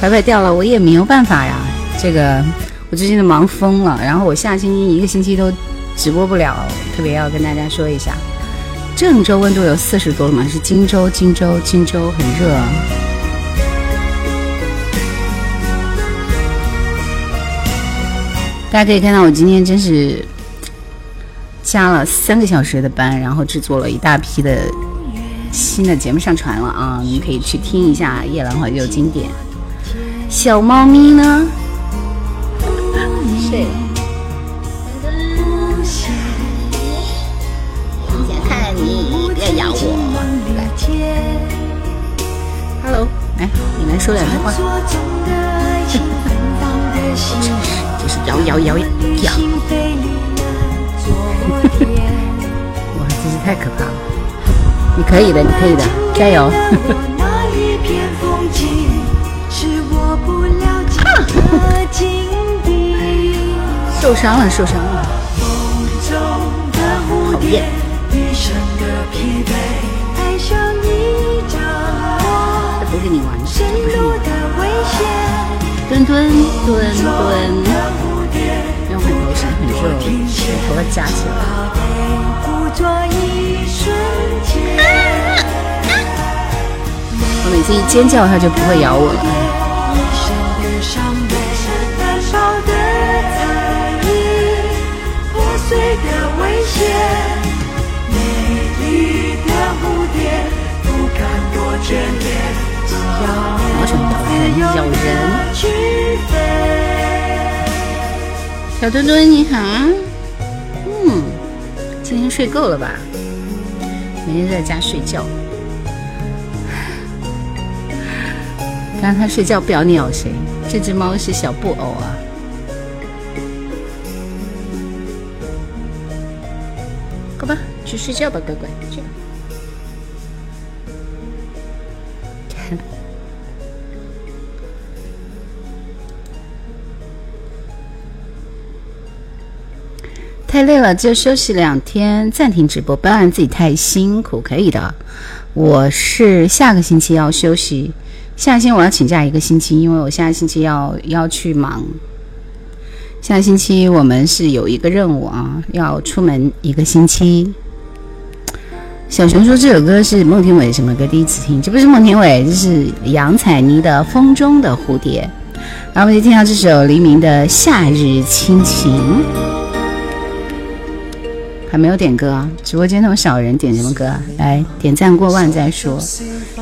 白白掉了，我也没有办法呀。这个我最近都忙疯了，然后我下星期一个星期都直播不了，特别要跟大家说一下。郑州温度有四十多了吗？是荆州，荆州，荆州很热。大家可以看到，我今天真是加了三个小时的班，然后制作了一大批的新的节目上传了啊！你们可以去听一下《夜郎怀旧经典》。小猫咪呢？睡了。咬我！来，Hello，来，你来说两句话。就是摇摇摇摇。哇，真是太可怕了！你可以的，你可以的，加油！受伤了，受伤了，讨厌。不跟你玩，蹲蹲蹲蹲，用很多时很热，头发夹起来。我每次一尖叫，它就不会咬我了。好想咬人，咬人！小墩墩你好，嗯，今天睡够了吧？每天在家睡觉。刚才睡觉不要你咬谁？这只猫是小布偶啊。去睡觉吧，乖乖，去。太累了，就休息两天，暂停直播，不要让自己太辛苦，可以的。我是下个星期要休息，下星期我要请假一个星期，因为我下星期要要去忙。下星期我们是有一个任务啊，要出门一个星期。小熊说这首歌是孟庭苇什么歌？第一次听，这不是孟庭苇，这是杨采妮的《风中的蝴蝶》。然后我们就听到这首黎明的《夏日亲情》。还没有点歌啊！直播间那么少人，点什么歌啊？来点赞过万再说。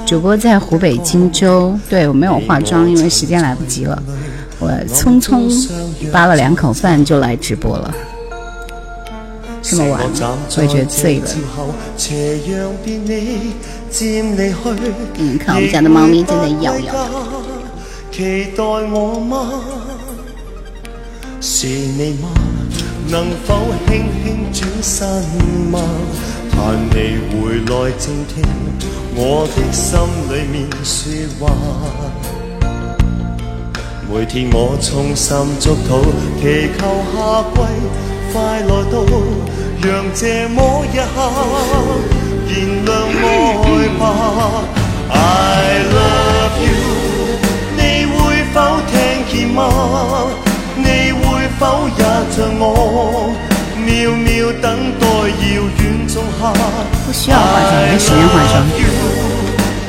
主播在湖北荆州，对我没有化妆，因为时间来不及了。我匆匆扒了两口饭就来直播了。这么晚，我也觉得醉了。嗯，看我们家的猫咪正在咬咬。能否轻轻转身吗？盼你回来静听我的心里面说话。每天我衷心祝祷，祈求夏季快来到，让这么一刻燃亮爱吧。I love you，你会否听见吗？你会否也像我，秒秒等待遥远仲夏？不需要化妆，没时间化妆。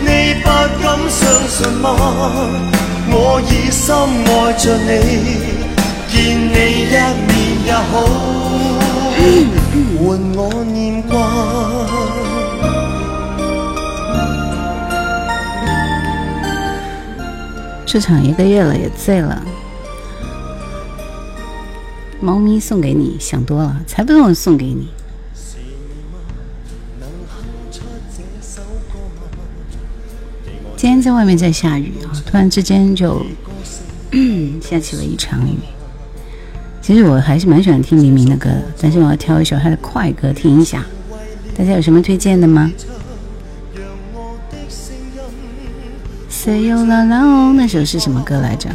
你不敢相信吗？我已深爱着你，见你一面也好，换我念挂。这场一个月了，也醉了。猫咪送给你，想多了，才不用送给你。今天在外面在下雨啊，突然之间就 下起了一场雨。其实我还是蛮喜欢听黎明的歌，但是我要挑一首他的快歌听一下。大家有什么推荐的吗？Say you love 那首是什么歌来着？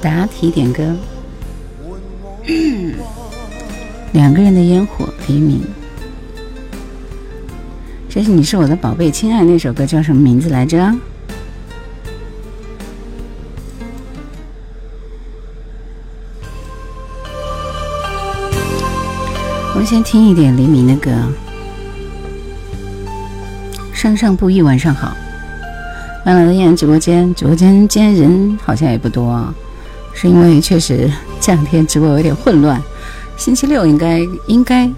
答题点歌，两个人的烟火，黎明。这是你是我的宝贝，亲爱那首歌叫什么名字来着？我们先听一点黎明的歌。上上不易，晚上好。欢迎来到燕然直播间，直播间今天人好像也不多，是因为确实这两天直播有点混乱。星期六应该应该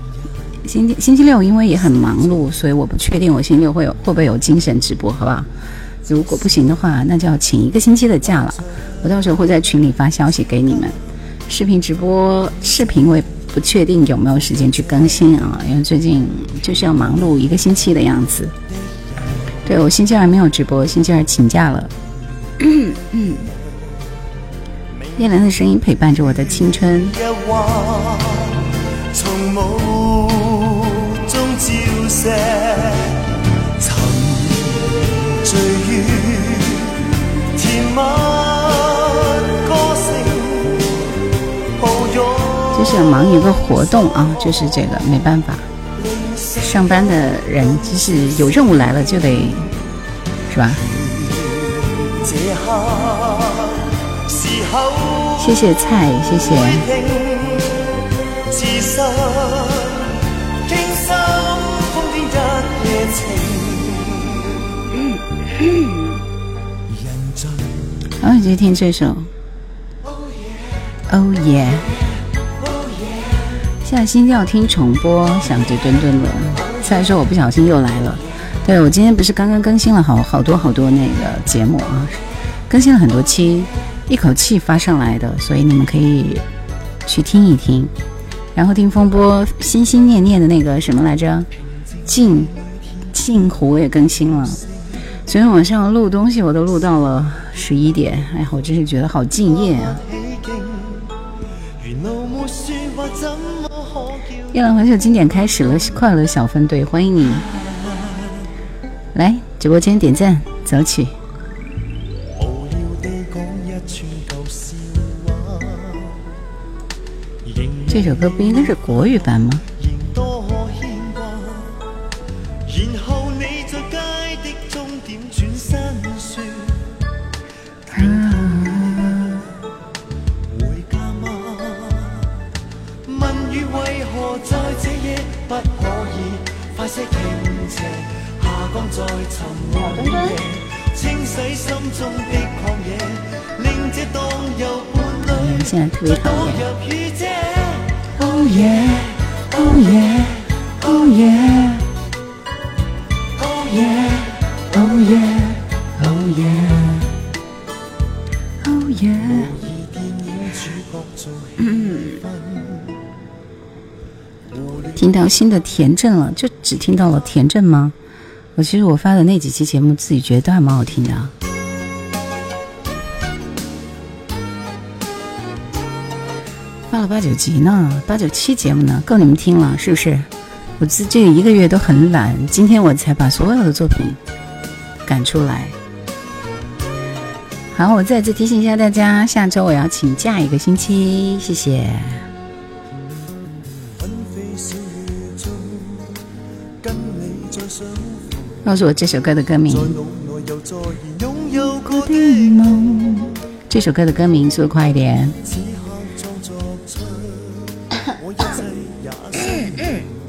星期星期六因为也很忙碌，所以我不确定我星期六会有会不会有精神直播，好不好？如果不行的话，那就要请一个星期的假了。我到时候会在群里发消息给你们。视频直播视频我也不确定有没有时间去更新啊，因为最近就是要忙碌一个星期的样子。对我星期二没有直播，星期二请假了。叶兰的声音陪伴着我的青春。就是要忙一个活动啊，就是这个没办法。上班的人就是有任务来了就得，是吧？谢谢菜，谢谢。然后就听这首。Oh yeah。现在心跳听重播，想着墩墩了。虽然说我不小心又来了，对我今天不是刚刚更新了好好多好多那个节目啊，更新了很多期，一口气发上来的，所以你们可以去听一听。然后听风波心心念念的那个什么来着，镜镜湖也更新了。昨天晚上录东西我都录到了十一点，哎呀，我真是觉得好敬业啊。夜郎环球经典开始了，快乐小分队欢迎你来直播间点赞走起。这首歌不应该是国语版吗？的田震了，就只听到了田震吗？我其实我发的那几期节目，自己觉得都还蛮好听的。发了八九集呢，八九期节目呢，够你们听了是不是？我这这一个月都很懒，今天我才把所有的作品赶出来。好，我再次提醒一下大家，下周我要请假一个星期，谢谢。告诉我这首歌的歌名。这首歌的歌名，说快一点。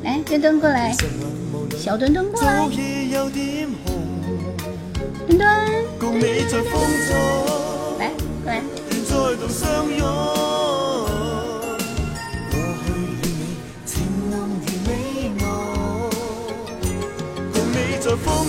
来墩墩过来，小墩墩过来，墩墩，来过来。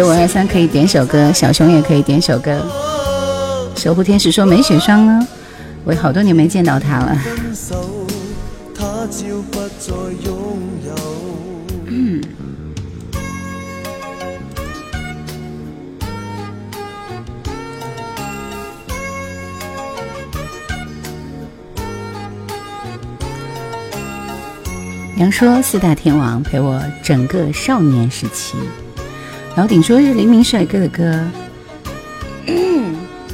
九五二三可以点首歌，小熊也可以点首歌。守护天使说没雪霜呢，我好多年没见到他了。嗯。杨说四大天王陪我整个少年时期。老顶说是黎明帅哥的歌。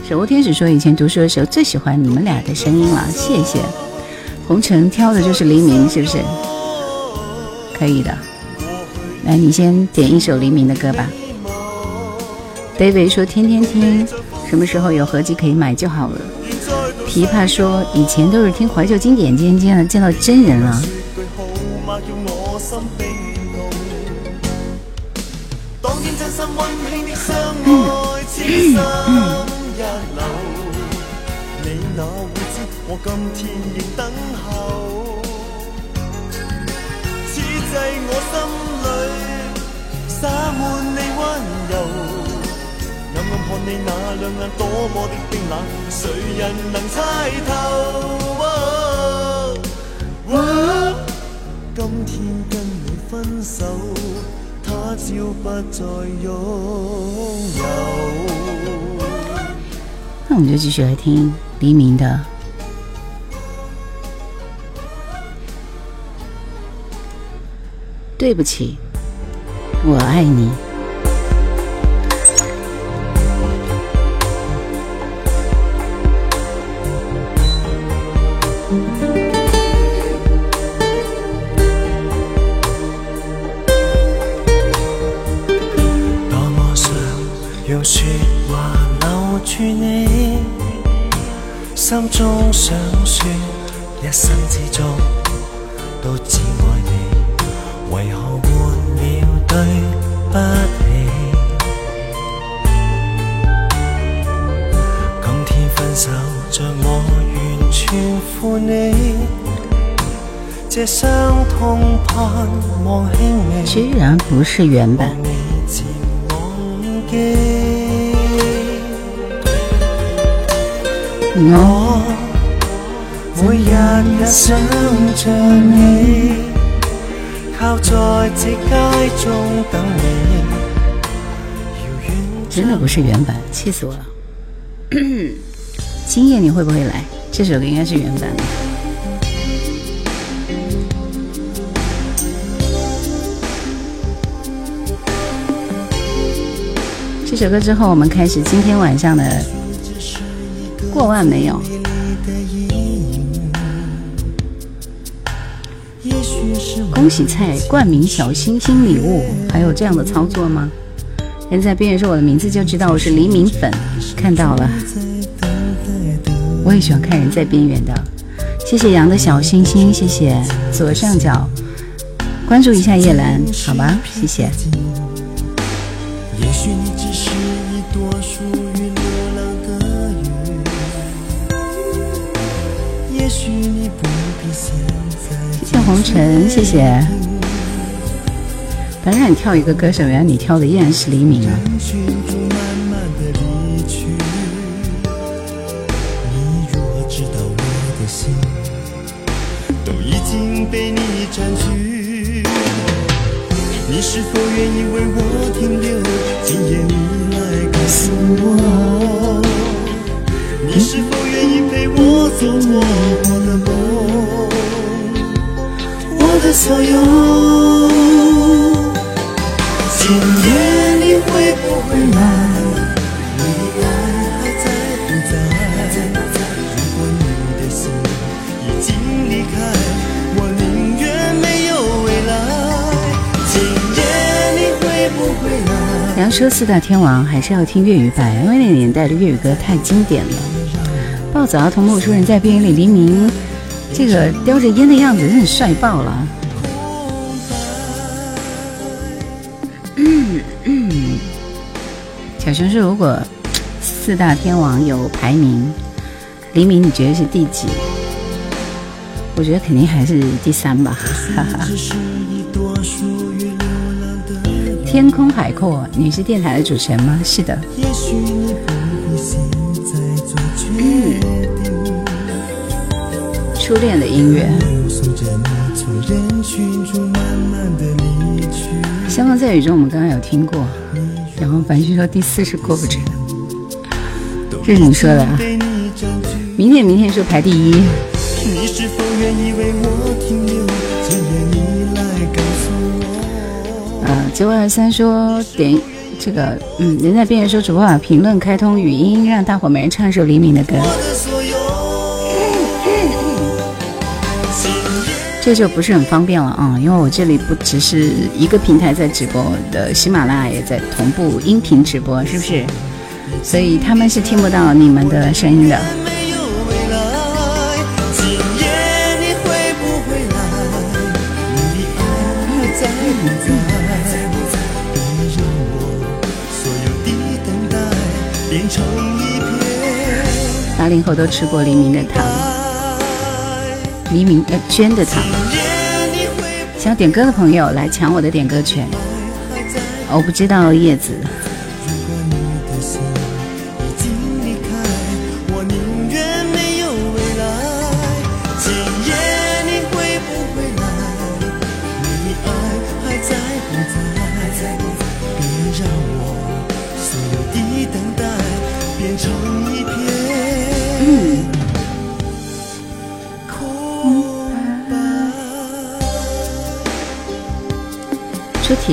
守护天使说以前读书的时候最喜欢你们俩的声音了，谢谢。红尘挑的就是黎明，是不是？可以的。来，你先点一首黎明的歌吧。David 说天天听，什么时候有合集可以买就好了。琵琶说以前都是听怀旧经典，今天见了见到真人了。再次心一留，你那会知我今天仍等候？此际我心里洒满你温柔，暗暗看你那两眼多么的冰冷，谁人能猜透？哦，今天跟你分手。他朝不再拥有。那我们就继续来听黎明的。对不起，我爱你。想说，一生之中都只爱你。为何换了对不起？今天分手，像我完全负你，这伤痛盼望轻微。居然不是原版。我每日日想着你。真的不是原版，气死我了！今夜你会不会来？这首歌应该是原版的。这首歌之后，我们开始今天晚上的过万没有？恭喜菜冠名小星星礼物，还有这样的操作吗？人在边缘说我的名字就知道我是黎明粉，看到了。我也喜欢看人在边缘的，谢谢羊的小星星，谢谢左上角关注一下叶兰，好吧，谢谢。红尘，谢谢。本来你跳一个歌手，原来你跳的依然是黎明啊。你是否愿意为我停留？今夜你来告诉我，你是否愿意陪我做我的所有，今夜你会不会来？你的爱还在不在？如果你的心已经离开，我宁愿没有未来。今夜你会不会来？杨说四大天王还是要听粤语版，因为那个年代的粤语歌太经典了。暴走儿童木说人在边缘里黎明。这个叼着烟的样子真是帅爆了。小熊说：“如果四大天王有排名，黎明你觉得是第几？我觉得肯定还是第三吧。”哈哈。天空海阔，你是电台的主持人吗？是的。也许你初恋的音乐。相逢在雨中，我们刚刚有听过。然后樊旭说第四是过不去，这是你说的啊？明天明天说排第一。呃，九二三说点这个，嗯，人在边缘说主播把评论开通语音，让大伙每人唱一首黎明的歌。这就不是很方便了啊，因为我这里不只是一个平台在直播的，喜马拉雅也在同步音频直播，是不是？所以他们是听不到你们的声音的。八零后都吃过黎明的糖。黎明呃捐的糖，想点歌的朋友来抢我的点歌权。我不知道叶子。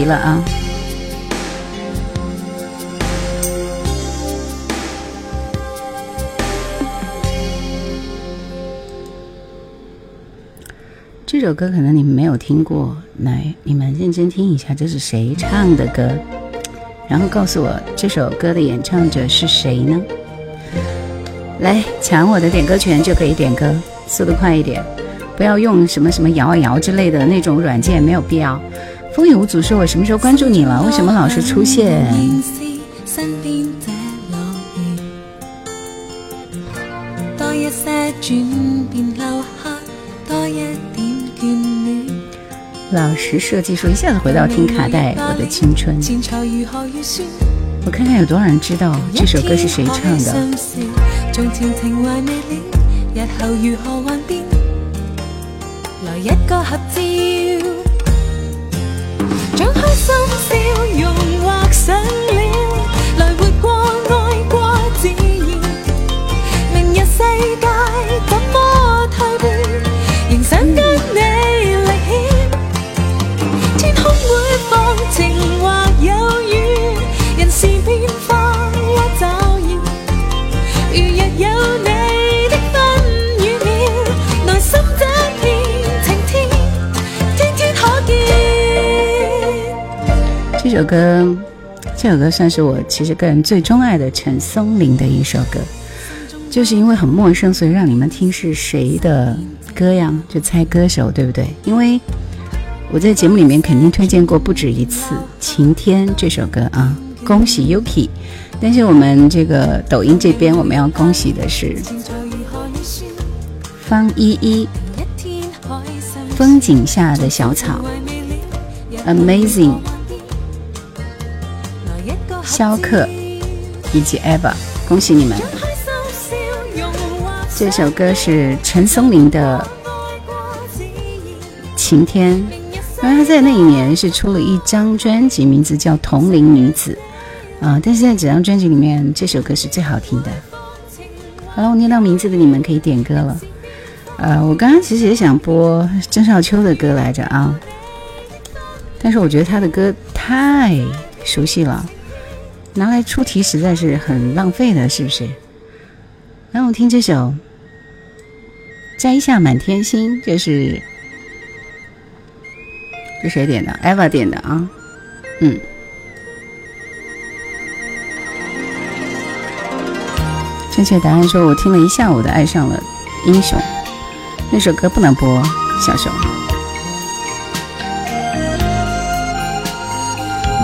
了啊！这首歌可能你们没有听过，来，你们认真听一下，这是谁唱的歌？然后告诉我这首歌的演唱者是谁呢？来抢我的点歌权就可以点歌，速度快一点，不要用什么什么摇啊摇之类的那种软件，没有必要。风雨无阻说：“我什么时候关注你了？为什么老是出现？”老实设计说：“一下子回到听卡带，我的青春。”我看看有多少人知道这首歌是谁唱的。来一个合照。将开心笑容画上了，来活过爱过自然。明日世界怎么这首歌，这首歌算是我其实个人最钟爱的陈松伶的一首歌，就是因为很陌生，所以让你们听是谁的歌呀？就猜歌手，对不对？因为我在节目里面肯定推荐过不止一次《晴天》这首歌啊，恭喜 Yuki。但是我们这个抖音这边我们要恭喜的是方依依，《风景下的小草》，Amazing。肖克以及 Eva，恭喜你们！这首歌是陈松伶的《晴天》，然后他在那一年是出了一张专辑，名字叫《同龄女子》啊。但是在整张专辑里面，这首歌是最好听的。好了，我念到名字的你们可以点歌了。呃，我刚刚其实也想播郑少秋的歌来着啊，但是我觉得他的歌太熟悉了。拿来出题实在是很浪费的，是不是？让我听这首《摘下满天星》，这是这谁点的？Eva 点的啊，嗯。正确答案说：“我听了一下午的爱上了英雄那首歌，不能播。”小熊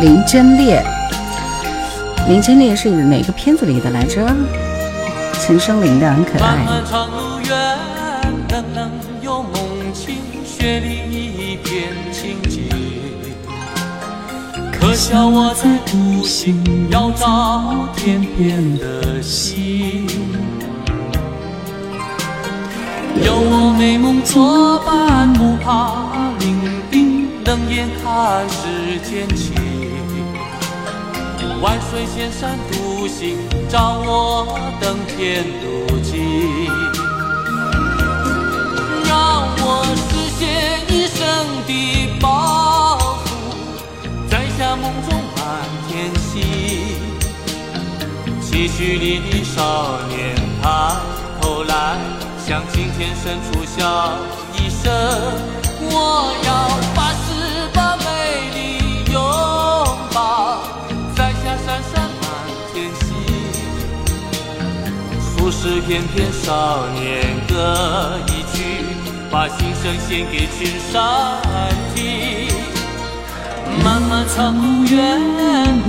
林真烈。林真烈是哪个片子里的来着？陈升伶的很可爱。可笑我在独行，要找天边的星。我美梦作伴，不怕伶仃，冷眼看世间情。万水千山独行，照我登天路径。让我实现一生的抱负，摘下梦中满天星。期许里的少年抬头来，向青天深处笑一声。我要发数十片片少年歌一曲，把心声献给群山听。漫漫长路远，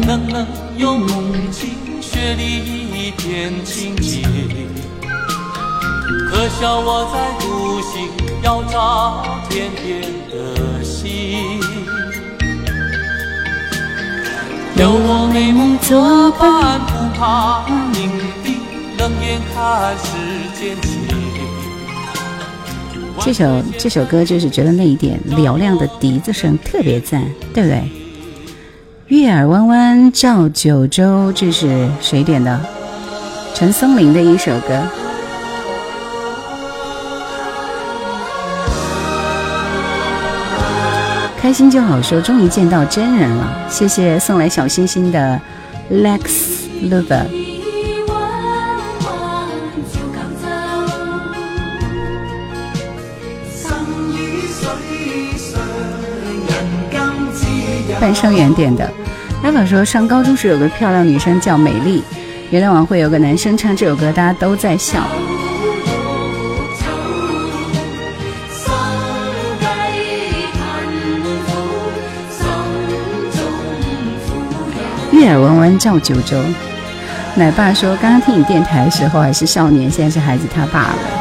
冷冷又梦境，雪里一片清静。可笑我在独行，要找天边的星。有我美梦作伴，不怕伶仃，冷眼看世间情。这首这首歌就是觉得那一点嘹亮的笛子声特别赞，对不对？月儿弯弯照九州，这是谁点的？陈松伶的一首歌。开心就好说，终于见到真人了，谢谢送来小心心的 Lex Lover。半生缘点的，艾宝说上高中时有个漂亮女生叫美丽，元旦晚会有个男生唱这首歌，大家都在笑。月儿弯弯照九州。奶爸说刚刚听你电台的时候还是少年，现在是孩子他爸了。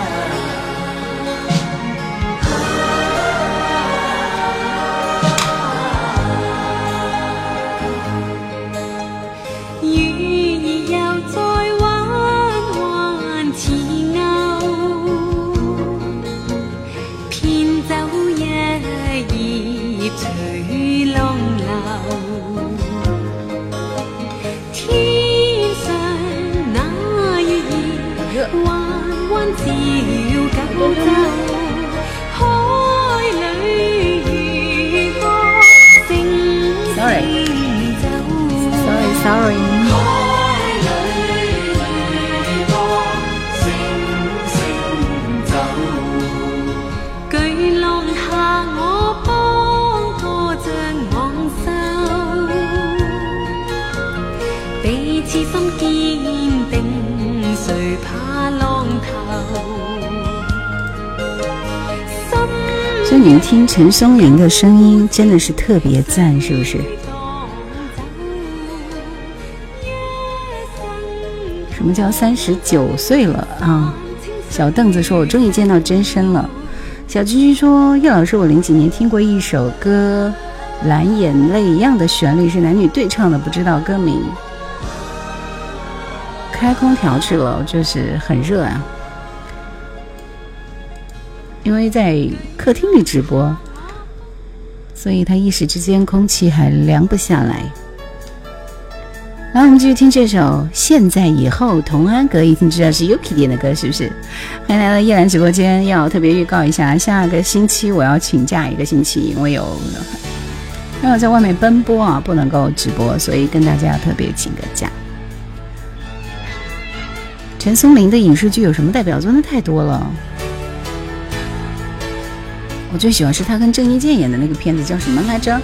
听陈松伶的声音真的是特别赞，是不是？什么叫三十九岁了啊？小凳子说：“我终于见到真身了。”小居居说：“叶老师，我零几年听过一首歌，蓝眼泪一样的旋律是男女对唱的，不知道歌名。”开空调去了，就是很热啊。因为在客厅里直播，所以他一时之间空气还凉不下来。来，我们继续听这首《现在以后》，童安格一听知道是 Yuki 点的歌，是不是？欢迎来到叶兰直播间。要特别预告一下，下个星期我要请假一个星期，因为有让我在外面奔波啊，不能够直播，所以跟大家特别请个假。陈松伶的影视剧有什么代表作？那太多了。我最喜欢是他跟郑伊健演的那个片子，叫什么来着？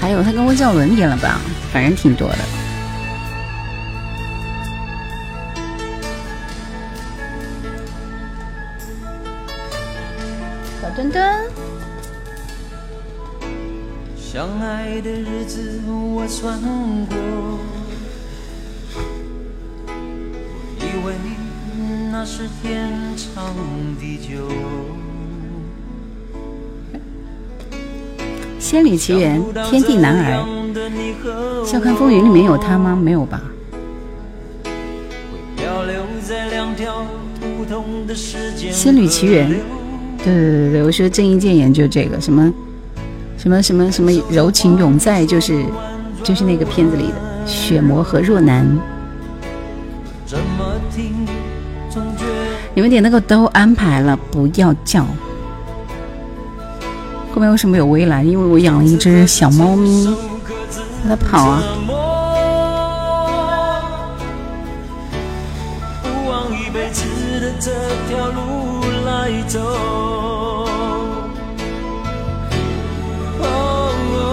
还有他跟温兆伦演了吧？反正挺多的。小墩墩。相爱的日子我算过，以为那是天长地久。《仙履奇缘》天地男儿，笑看风云里面有他吗？没有吧。《仙履奇缘》对对对对，我说郑伊健演就这个什么什么什么什么柔情永在，就是就是那个片子里的血魔和若男。你们点那个都安排了，不要叫。后面为什么有围栏？因为我养了一只小猫咪，它跑啊。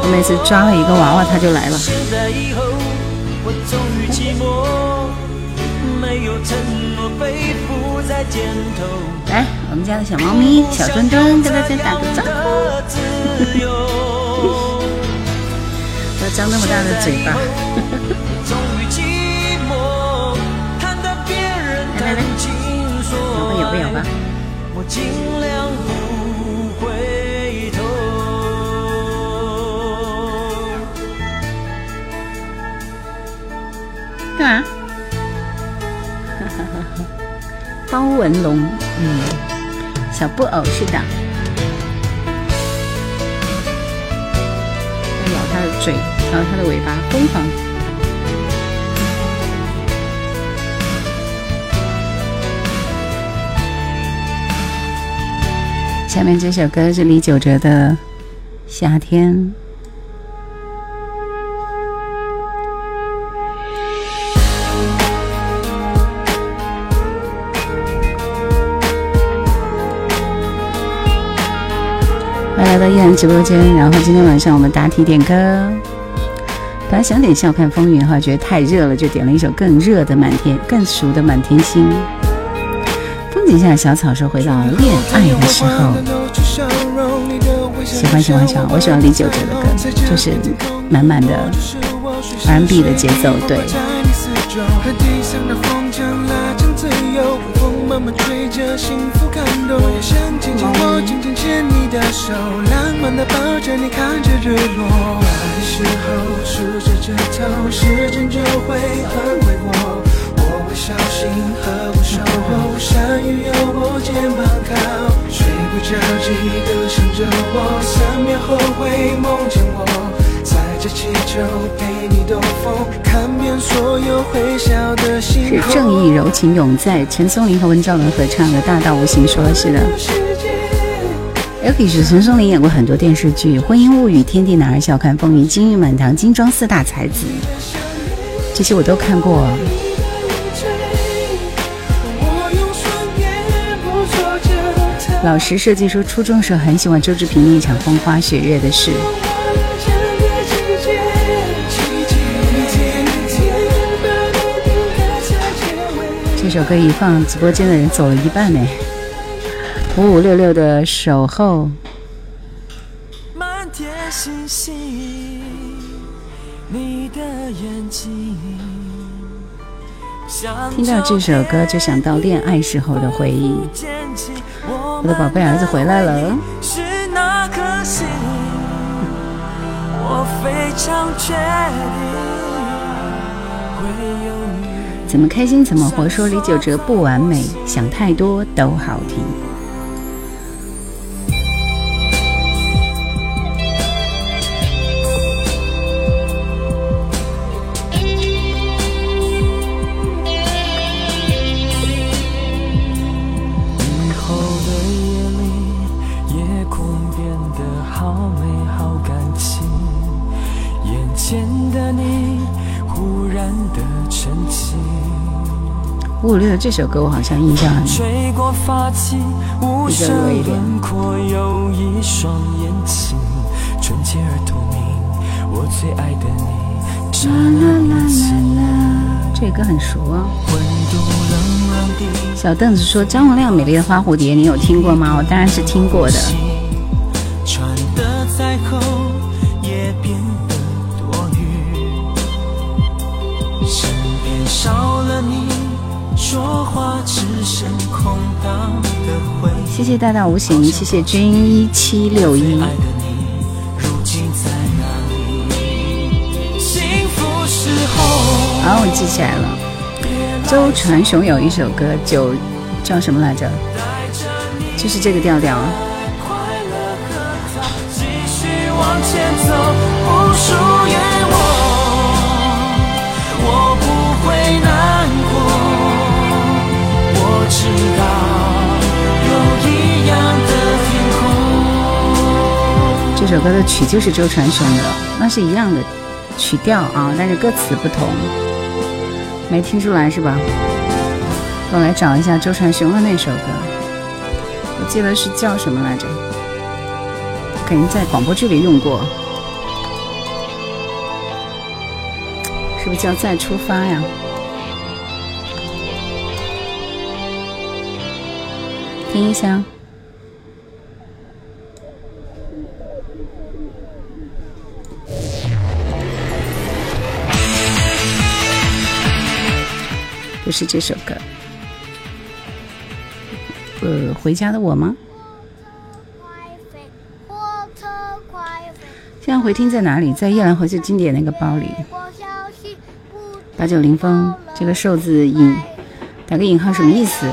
我每次抓了一个娃娃，它就来了。来，我们家的小猫咪小墩墩，跟大家打个招呼。要张那么大的嘴巴。来来来，咬吧咬吧咬吧。干嘛？包文龙，嗯，小布偶是的，要咬它的嘴，然后它的尾巴，疯狂。下面这首歌是李玖哲的《夏天》。欢迎来到依然直播间，然后今天晚上我们答题点歌。本来想点笑看风云哈，觉得太热了，就点了一首更热的满天，更熟的满天星。风景下小草说回到恋爱的时候，喜欢喜欢喜欢，我喜欢李玖哲的歌，就是满满的 R&B 的节奏，对。慢慢吹着幸福感动，紧紧握，紧紧牵你的手，浪漫的抱着你看着日落。爱的时候数着指头，时间就会很快过。我会小心呵护守候，山雨有我肩膀靠，睡不着记得想着我，三秒后会梦见我。是正义柔情永在，陈松伶和温兆伦合唱的《大道无形》。说是的，Elky 是陈松伶演过很多电视剧，《婚姻物语》《天地男儿笑看风云》《金玉满堂》《金装四大才子》，这些我都看过。老师设计说，初中时很喜欢周志平那一场风花雪月的事。这首歌一放，直播间的人走了一半呢。五五六六的守候。听到这首歌就想到恋爱时候的回忆。我的宝贝儿子回来了。我非常确定会有。怎么开心怎么活，说李玖哲不完美，想太多都好听。五五六这首歌我好像印象很比较弱一点。这歌很熟啊。小凳子说张洪亮《美丽的花蝴蝶》，你有听过吗？我当然是听过的。谢谢大大无形，谢谢君一七六一。啊，我记起来了。周传雄有一首歌，就叫什么来着？就是这个调调。快这首歌的曲就是周传雄的，那是一样的曲调啊，但是歌词不同，没听出来是吧？我来找一下周传雄的那首歌，我记得是叫什么来着？肯定在广播剧里用过，是不是叫《再出发》呀？听一下。不是这首歌，呃，回家的我吗？现在回听在哪里？在夜兰回去经典那个包里。八九零风，这个瘦字引打个引号什么意思？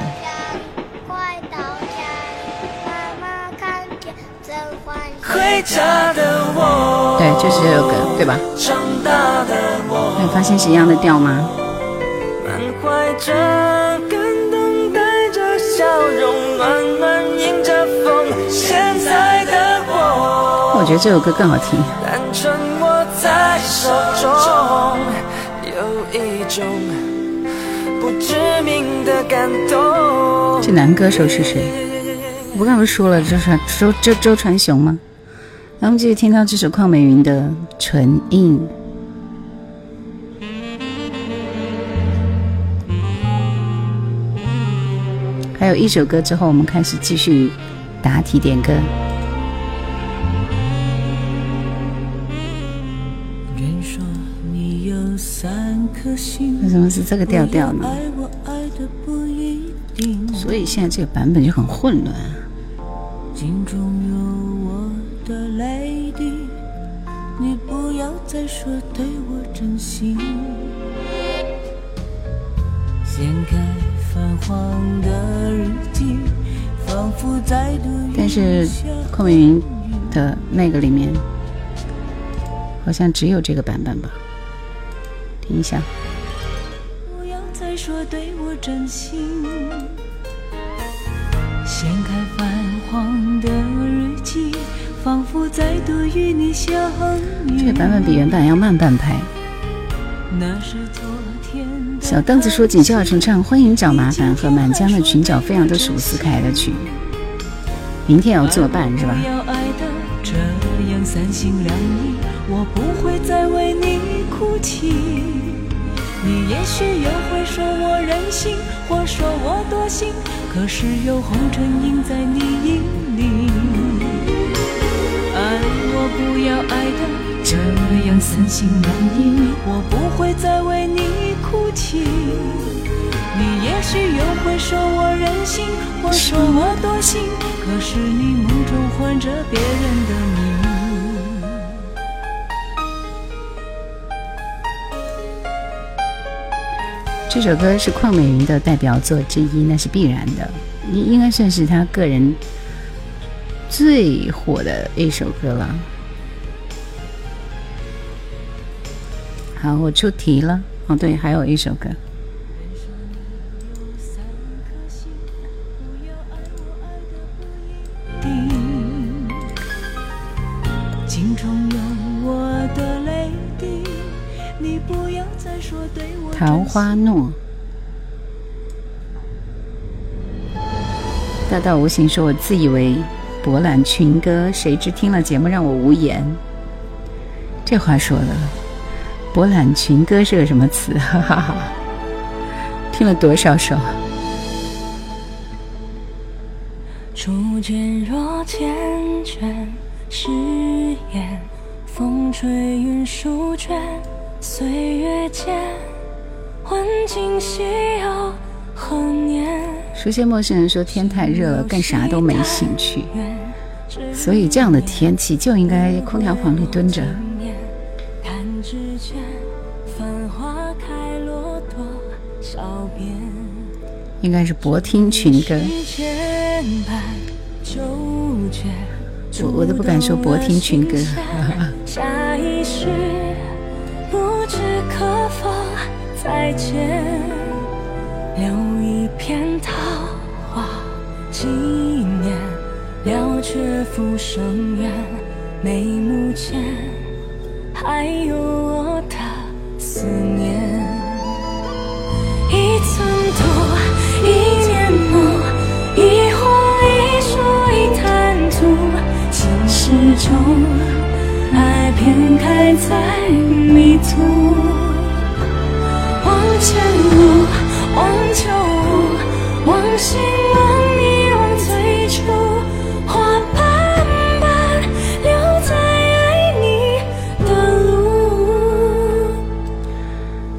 对，就是这首歌，对吧？长大的我，你发现是一样的调吗？满怀着感动，带着笑容，暖暖迎着风。现在的我，我觉得这首歌更好听。单纯握在手中，有一种不知名的感动。这男歌手是谁？我刚才不是说了周传周周周传雄吗？那我们继续听到这首邝美云的《唇印》。还有一首歌之后，我们开始继续答题点歌。人说你有三颗心，为什么是这个调调呢？所以现在这个版本就很混乱。对我真心。掀开泛黄的日记，仿佛再度但是邝美云的那个里面，好像只有这个版本吧？听一下。不要再说对我真心。掀开泛黄的日记，仿佛再度与你相遇。这个版本比原版要慢半拍。那是昨天小凳子说：“锦绣二重唱，欢迎找麻烦和满江的裙角飞扬都是伍思凯的曲。明天要作伴是吧？要爱的这样三心两意，我不会再为你哭泣。你也许又会说我任性，或说我多心，可是有红尘印在你眼里。心两意，我不会再为你哭泣。你也许又会说我任性，或说我多心，可是你梦中唤着别人的名。这首歌是邝美云的代表作之一，那是必然的，应应该算是她个人最火的一首歌了。好，我出题了。哦，对，还有一首歌。镜中有我的泪滴，你不要再说对我桃花诺。大道无形说：“我自以为博览群歌，谁知听了节目让我无言。”这话说的，博览群歌是个什么词？哈哈哈！听了多少首？初见若缱绻，誓言风吹云舒卷，岁月间问今夕又何年？熟悉陌生人说：“天太热了，干啥都没兴趣。”所以这样的天气就应该空调房里蹲着。应该是博听群歌。世间百我我都不敢说博听群歌。下一世不知可否再见，留一片桃花纪念，了却浮生缘，眉目间还有我的思念。一寸土，一年梦，一花一树一贪图，心事中，爱偏开在迷途。望前路，望旧物，望心忘，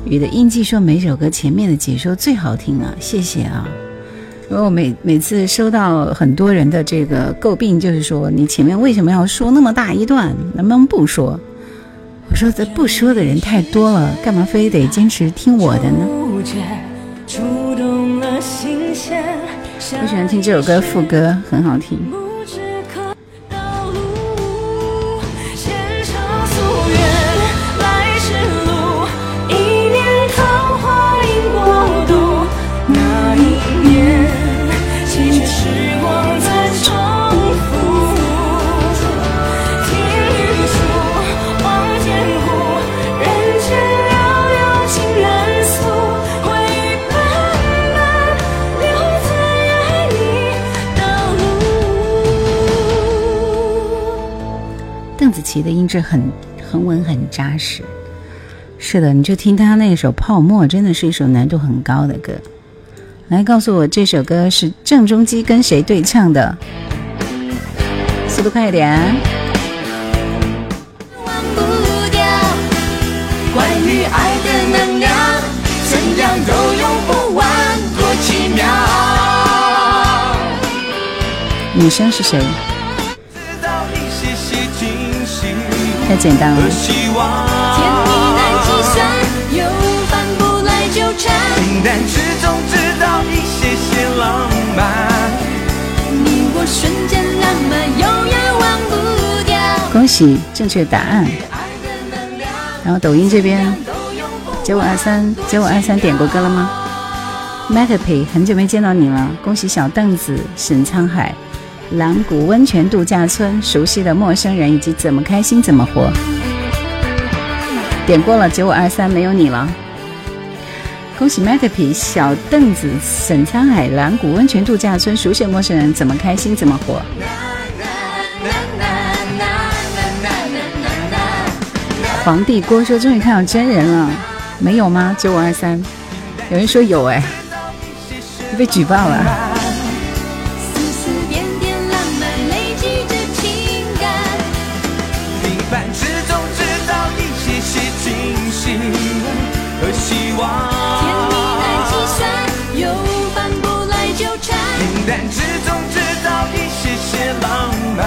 雨的印记说每首歌前面的解说最好听了，谢谢啊！因为我每每次收到很多人的这个诟病，就是说你前面为什么要说那么大一段，能不能不说？我说这不说的人太多了，干嘛非得坚持听我的呢？我喜欢听这首歌副歌，很好听。邓紫棋的音质很很稳很扎实。是的，你就听他那首《泡沫》，真的是一首难度很高的歌。来告诉我这首歌是郑中基跟谁对唱的？速度快一点！忘不掉。关于爱的能量，怎样都用不完，多奇妙。女生是谁？太简单了和。希望，甜蜜难计算，又反不来纠缠。平淡之中知道一些些浪漫。你我瞬间浪漫，永远忘不掉。恭喜正确答案。然后抖音这边。九五二三九五二三点过歌了吗 m a t p y 很久没见到你了，恭喜小凳子、沈沧海、蓝谷温泉度假村、熟悉的陌生人以及怎么开心怎么活。点过了九五二三，没有你了。恭喜 Matapi 小凳子、沈沧海、蓝谷温泉度假村、熟悉的陌生人怎么开心怎么活。皇帝郭说终于看到真人了，没有吗？九五二三，有人说有哎，被举报了。望。甜蜜难计算，又反不来纠缠。平淡之中知道一些些浪漫。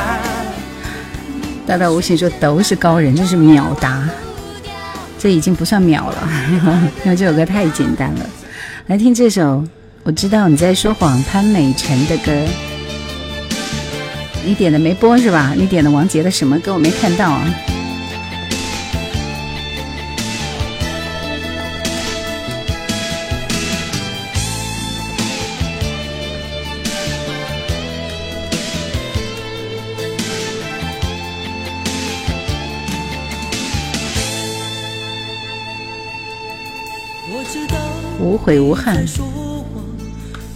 大道无形说都是高人，这是秒答，这已经不算秒了，因为这首歌太简单了。来听这首，我知道你在说谎，潘美辰的歌。你点的没播是吧？你点的王杰的什么歌我没看到啊？无悔无憾说谎，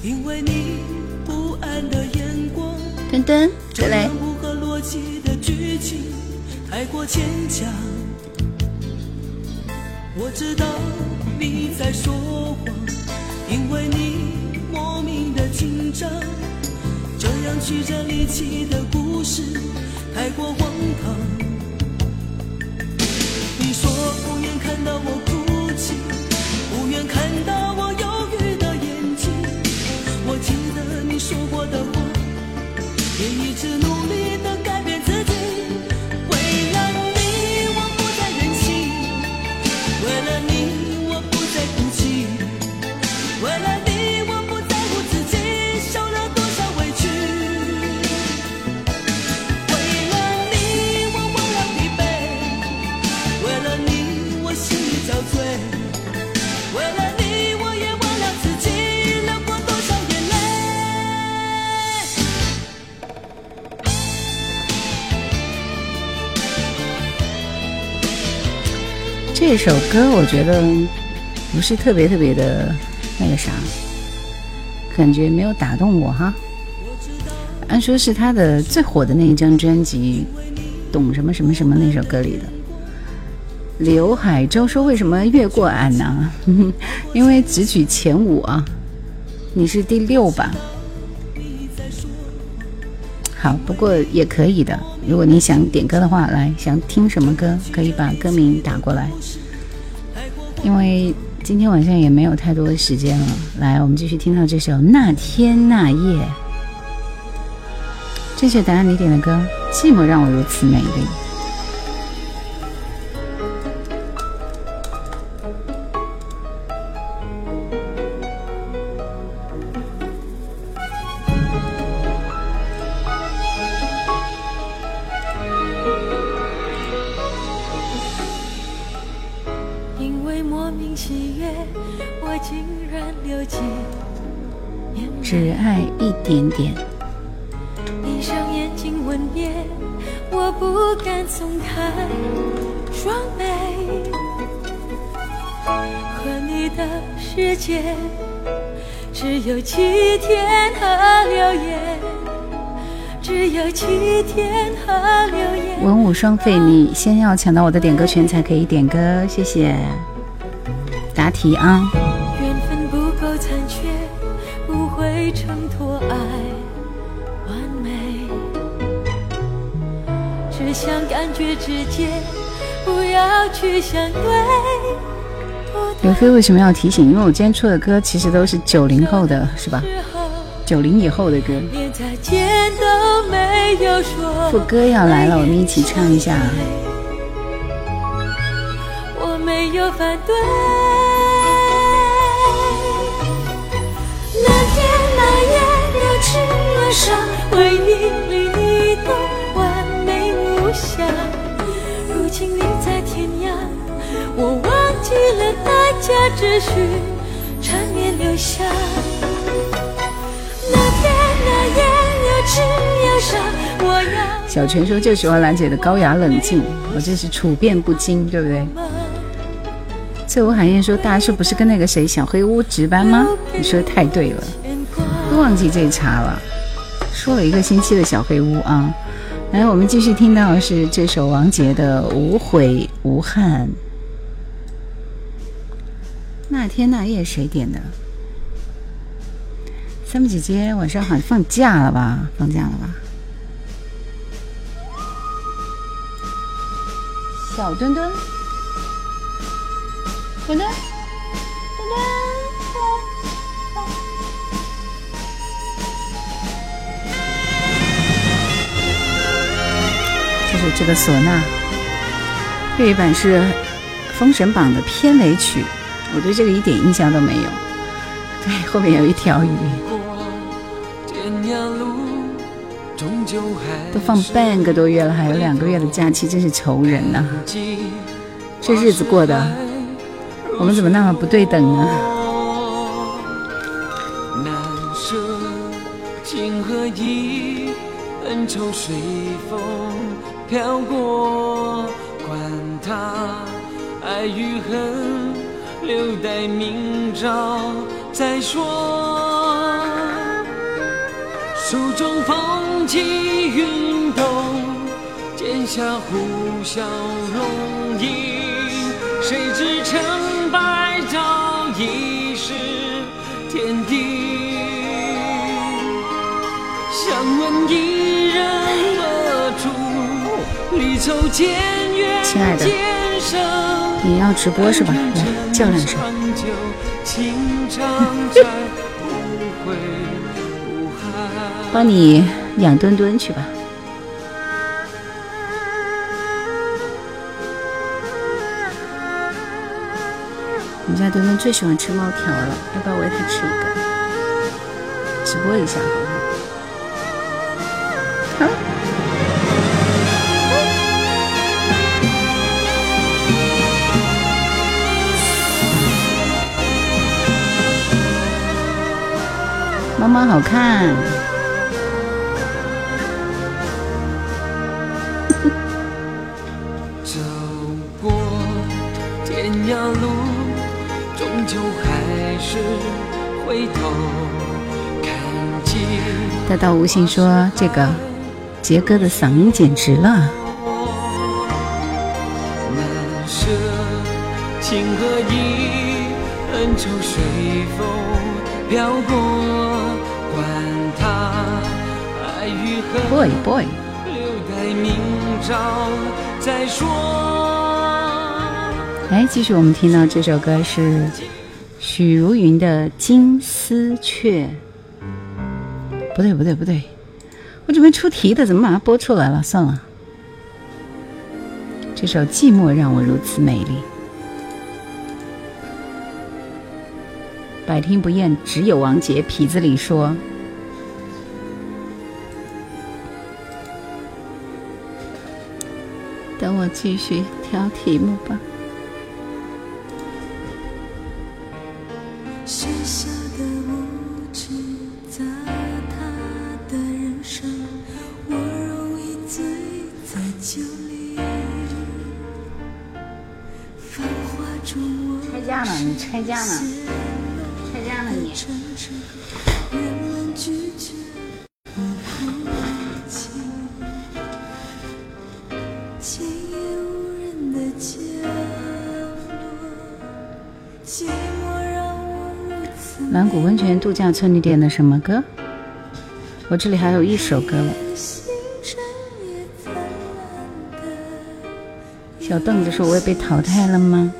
因为你不安的眼光，太过牵强。我知道你在说谎，因为你莫名的紧张，这样曲折离奇的故事太过荒唐。你说不愿看到我哭泣，不愿看到我忧郁的眼睛。我记得你说过的话，也一直努力的这首歌我觉得不是特别特别的那个啥，感觉没有打动我哈。按说是他的最火的那一张专辑《懂什么什么什么》那首歌里的。刘海洲说：“为什么越过俺呢？因为只取前五啊，你是第六吧？好，不过也可以的。如果你想点歌的话，来想听什么歌，可以把歌名打过来。因为今天晚上也没有太多的时间了。来，我们继续听到这首《那天那夜》。正确答案，你点的歌《寂寞让我如此美丽》。夜。文武双费，你先要抢到我的点歌权才可以点歌，谢谢。答题啊，缘分不够残缺，不会爱完美。只想感觉直接，不要去。刘飞为什么要提醒？因为我今天出的歌其实都是九零后的，是吧？九零以后的歌。连再见都没有说。副歌要来了，我们一起唱一下。我没有反对。那天那夜，回忆里你都完美无瑕。如今你在天涯，我忘记了代价，只需缠绵留下。小泉说就喜欢兰姐的高雅冷静，我这是处变不惊，对不对？翠无寒烟说大叔不是跟那个谁小黑屋值班吗？你说的太对了，都忘记这茬了。说了一个星期的小黑屋啊，来，我们继续听到的是这首王杰的《无悔无憾》。那天那夜谁点的？三木姐姐晚上好像，放假了吧？放假了吧？小墩墩，墩墩，墩墩，就是这个唢呐，粤语版是《封神榜》的片尾曲，我对这个一点印象都没有。对，后面有一条鱼，都放半个多月了，还有两个月的假期，真是愁人呐、记这日子过的，我们怎么那么不对等呢？难舍情和义，恩仇随风飘过，管他爱与恨，留待明朝再说。手中风起云动，剑下呼啸龙吟。谁知成败早已是天地。想问何处？离愁渐远亲爱的渐生。你要直播是吧？来叫两声。帮你养墩墩去吧。我们家墩墩最喜欢吃猫条了，要不要喂它吃一个？直播一下好不好？好。猫猫好看。走过天终还是回头看见。大道无心说：“这个杰哥的嗓音简直了。”难舍情和义，恩仇随风飘过，管他爱与恨。Boy boy，留待明朝再说。来继续，我们听到这首歌是许茹芸的《金丝雀》。不对，不对，不对，我准备出题的，怎么把它播出来了？算了，这首《寂寞让我如此美丽》，百听不厌，只有王杰。痞子里说。等我继续挑题目吧。谷温泉度假村，你点的什么歌？我这里还有一首歌了。小凳子说：“我也被淘汰了吗。？”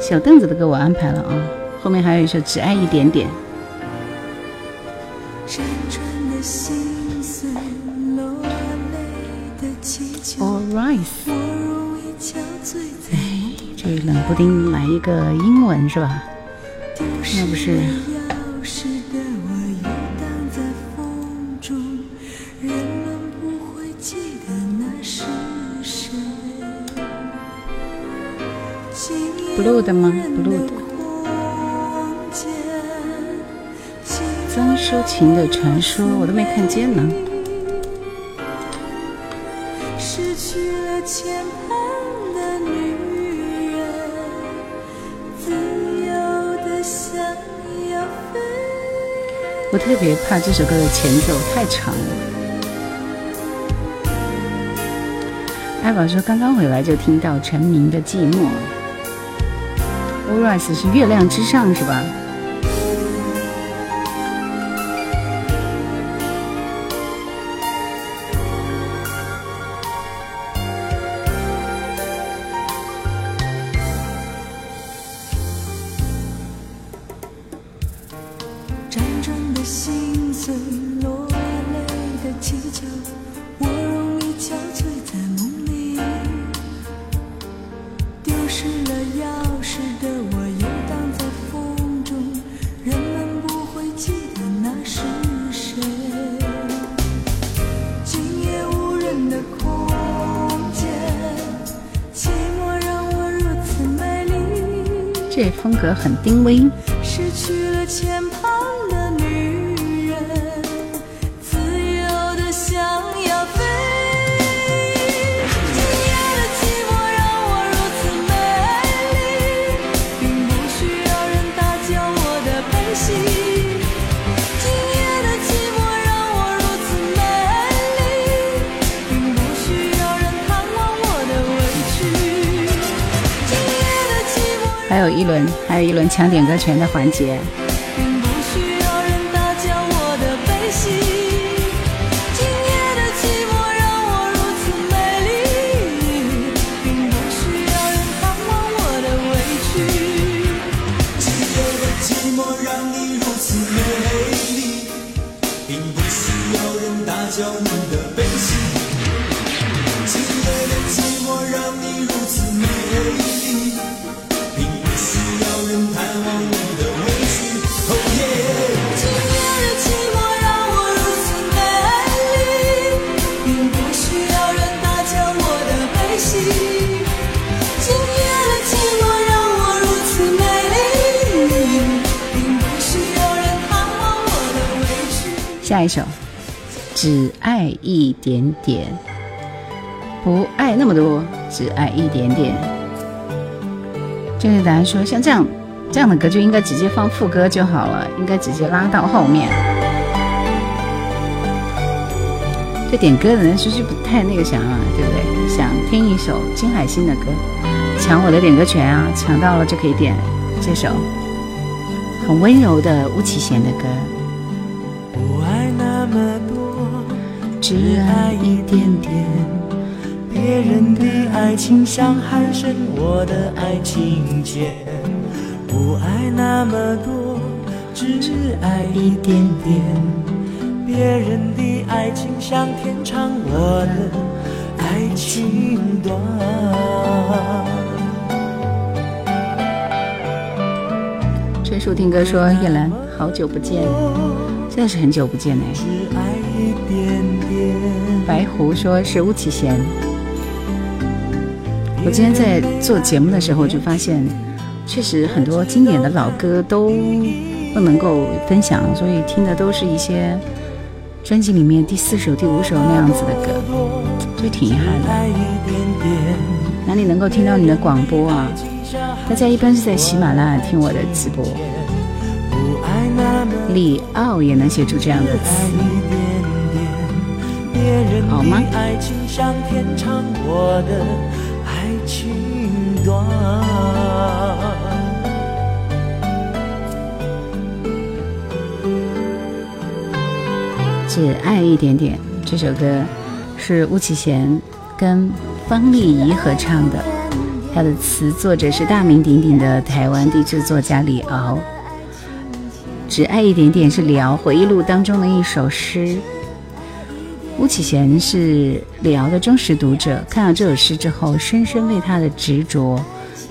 小凳子的歌我安排了啊，后面还有一首《只爱一点点》。辗转的心碎，落泪的祈求，All right，我容易憔悴在这冷不丁来一个英文是吧？那不是 Blue 的吗 Blue 的曾淑琴的传说我都没看见呢。失去了牵绊的女人，自由的想要飞。我特别怕这首歌的前奏太长了。爱宝说刚刚回来就听到陈明的《寂寞》。O r i s 是月亮之上是吧？这风格很丁威。一轮，还有一轮抢点歌权的环节。一首，只爱一点点，不爱那么多，只爱一点点。就是答案说，像这样这样的歌就应该直接放副歌就好了，应该直接拉到后面。这点歌的人是不是不太那个啥啊？对不对？想听一首金海心的歌，抢我的点歌权啊！抢到了就可以点这首很温柔的巫启贤的歌。只爱一点点。别人的爱情像海深我的爱情浅。不爱那么多，只爱一点点。别人的爱情像天长，我的爱情短。春树听歌说：“叶兰，好久不见，真的是很久不见哎。”白狐说是巫启贤。我今天在做节目的时候就发现，确实很多经典的老歌都不能够分享，所以听的都是一些专辑里面第四首、第五首那样子的歌，就挺遗憾的。哪里能够听到你的广播啊？大家一般是在喜马拉雅听我的直播。李奥也能写出这样的词，好吗？只爱一点点。这首歌是巫启贤跟方丽仪合唱的，他的词作者是大名鼎鼎的台湾地质作家李敖。只爱一点点是李敖回忆录当中的一首诗。巫启贤是李敖的忠实读者，看到这首诗之后，深深为他的执着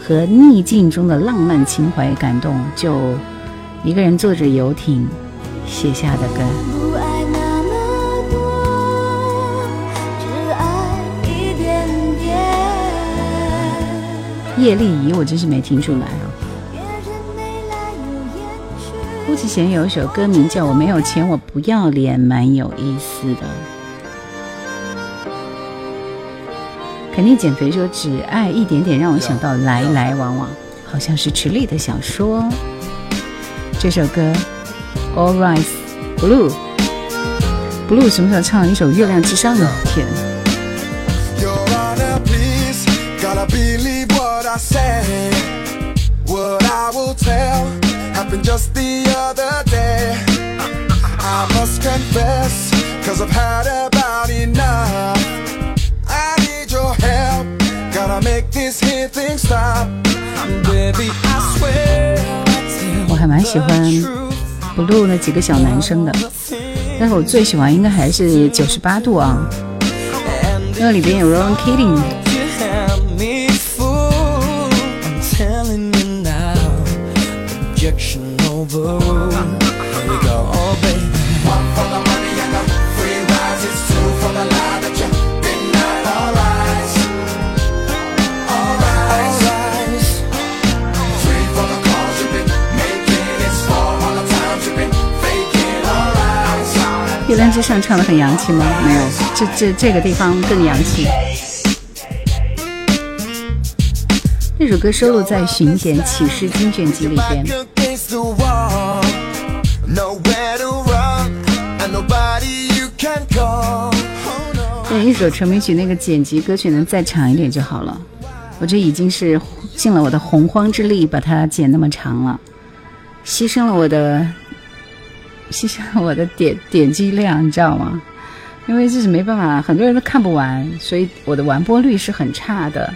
和逆境中的浪漫情怀感动，就一个人坐着游艇写下的歌。不爱那么多，只爱一点点。叶丽仪，我真是没听出来之前有一首歌名叫《我没有钱，我不要脸》，蛮有意思的。肯定减肥说只爱一点点，让我想到来来往往，好像是池莉的小说。这首歌《All Rise Blue》，Blue 什么时候唱一首《月亮之上》呢？天，happened just the other day. I must confess, cause I've had about enough. I need your help, gotta make this here thing stop. Baby, I swear. 我还蛮喜欢 Blue 那几个小男生的，但是我最喜欢应该还是九十八度啊，因为里边有 Ron Keating。月亮之上唱的很洋气吗？没有，这这这个地方更洋气。这首歌收录在《巡检启示精选集》里边。对，一首成名曲那个剪辑歌曲能再长一点就好了。我这已经是尽了我的洪荒之力把它剪那么长了，牺牲了我的，牺牲了我的点点击量，你知道吗？因为这是没办法，很多人都看不完，所以我的完播率是很差的。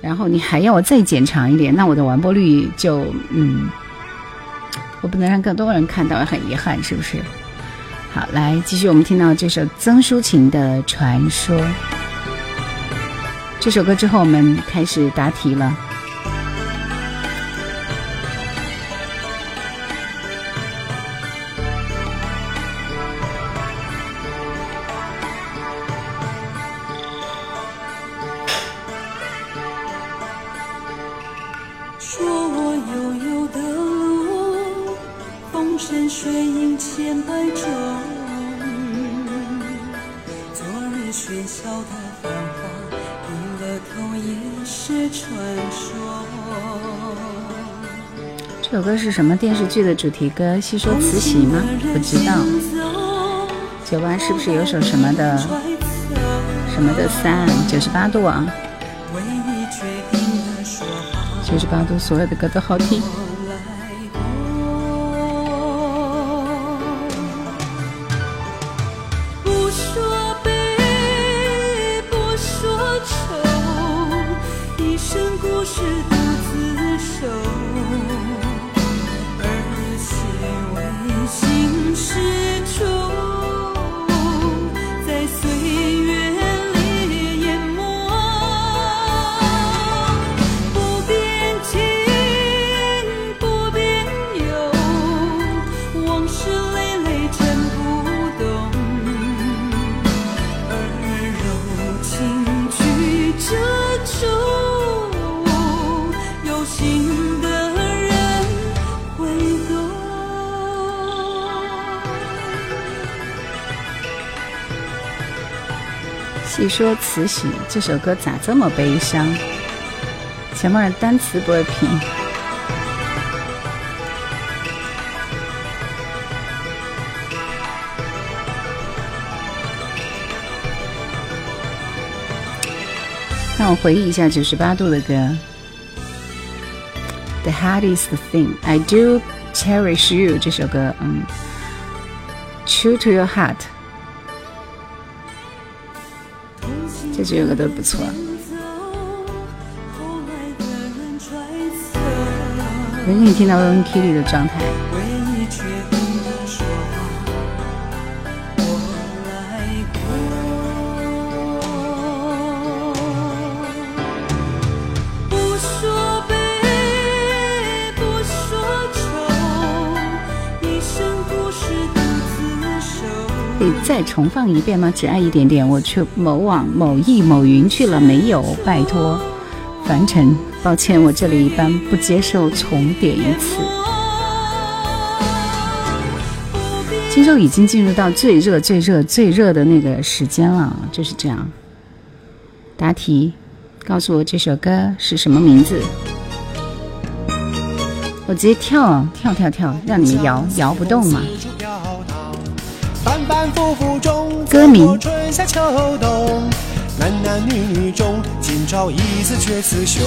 然后你还要我再剪长一点，那我的完播率就嗯，我不能让更多人看到，很遗憾，是不是？好，来继续，我们听到这首曾淑琴的《传说》。这首歌之后，我们开始答题了。什么电视剧的主题歌？戏说慈禧吗？不知道。九八是不是有首什么的什么的三九十八度啊？九十八度，所有的歌都好听。细说慈禧这首歌咋这么悲伤？前面单词不会拼。让我回忆一下九十八度的歌。The hardest thing I do cherish you 这首歌，嗯，True to your heart。这几首歌都不错。后来的人揣测，我给你听到 Ron Kelly 的状态，再重放一遍吗？只爱一点点，我去某网某易某云去了没有？拜托，凡尘，抱歉，我这里一般不接受重点一次。今周已经进入到最热、最热、最热的那个时间了，就是这样。答题，告诉我这首歌是什么名字？我直接跳跳跳跳，让你们摇摇不动嘛。反反复复中，歌名春夏秋冬，男男女女中，今朝一次却雌雄。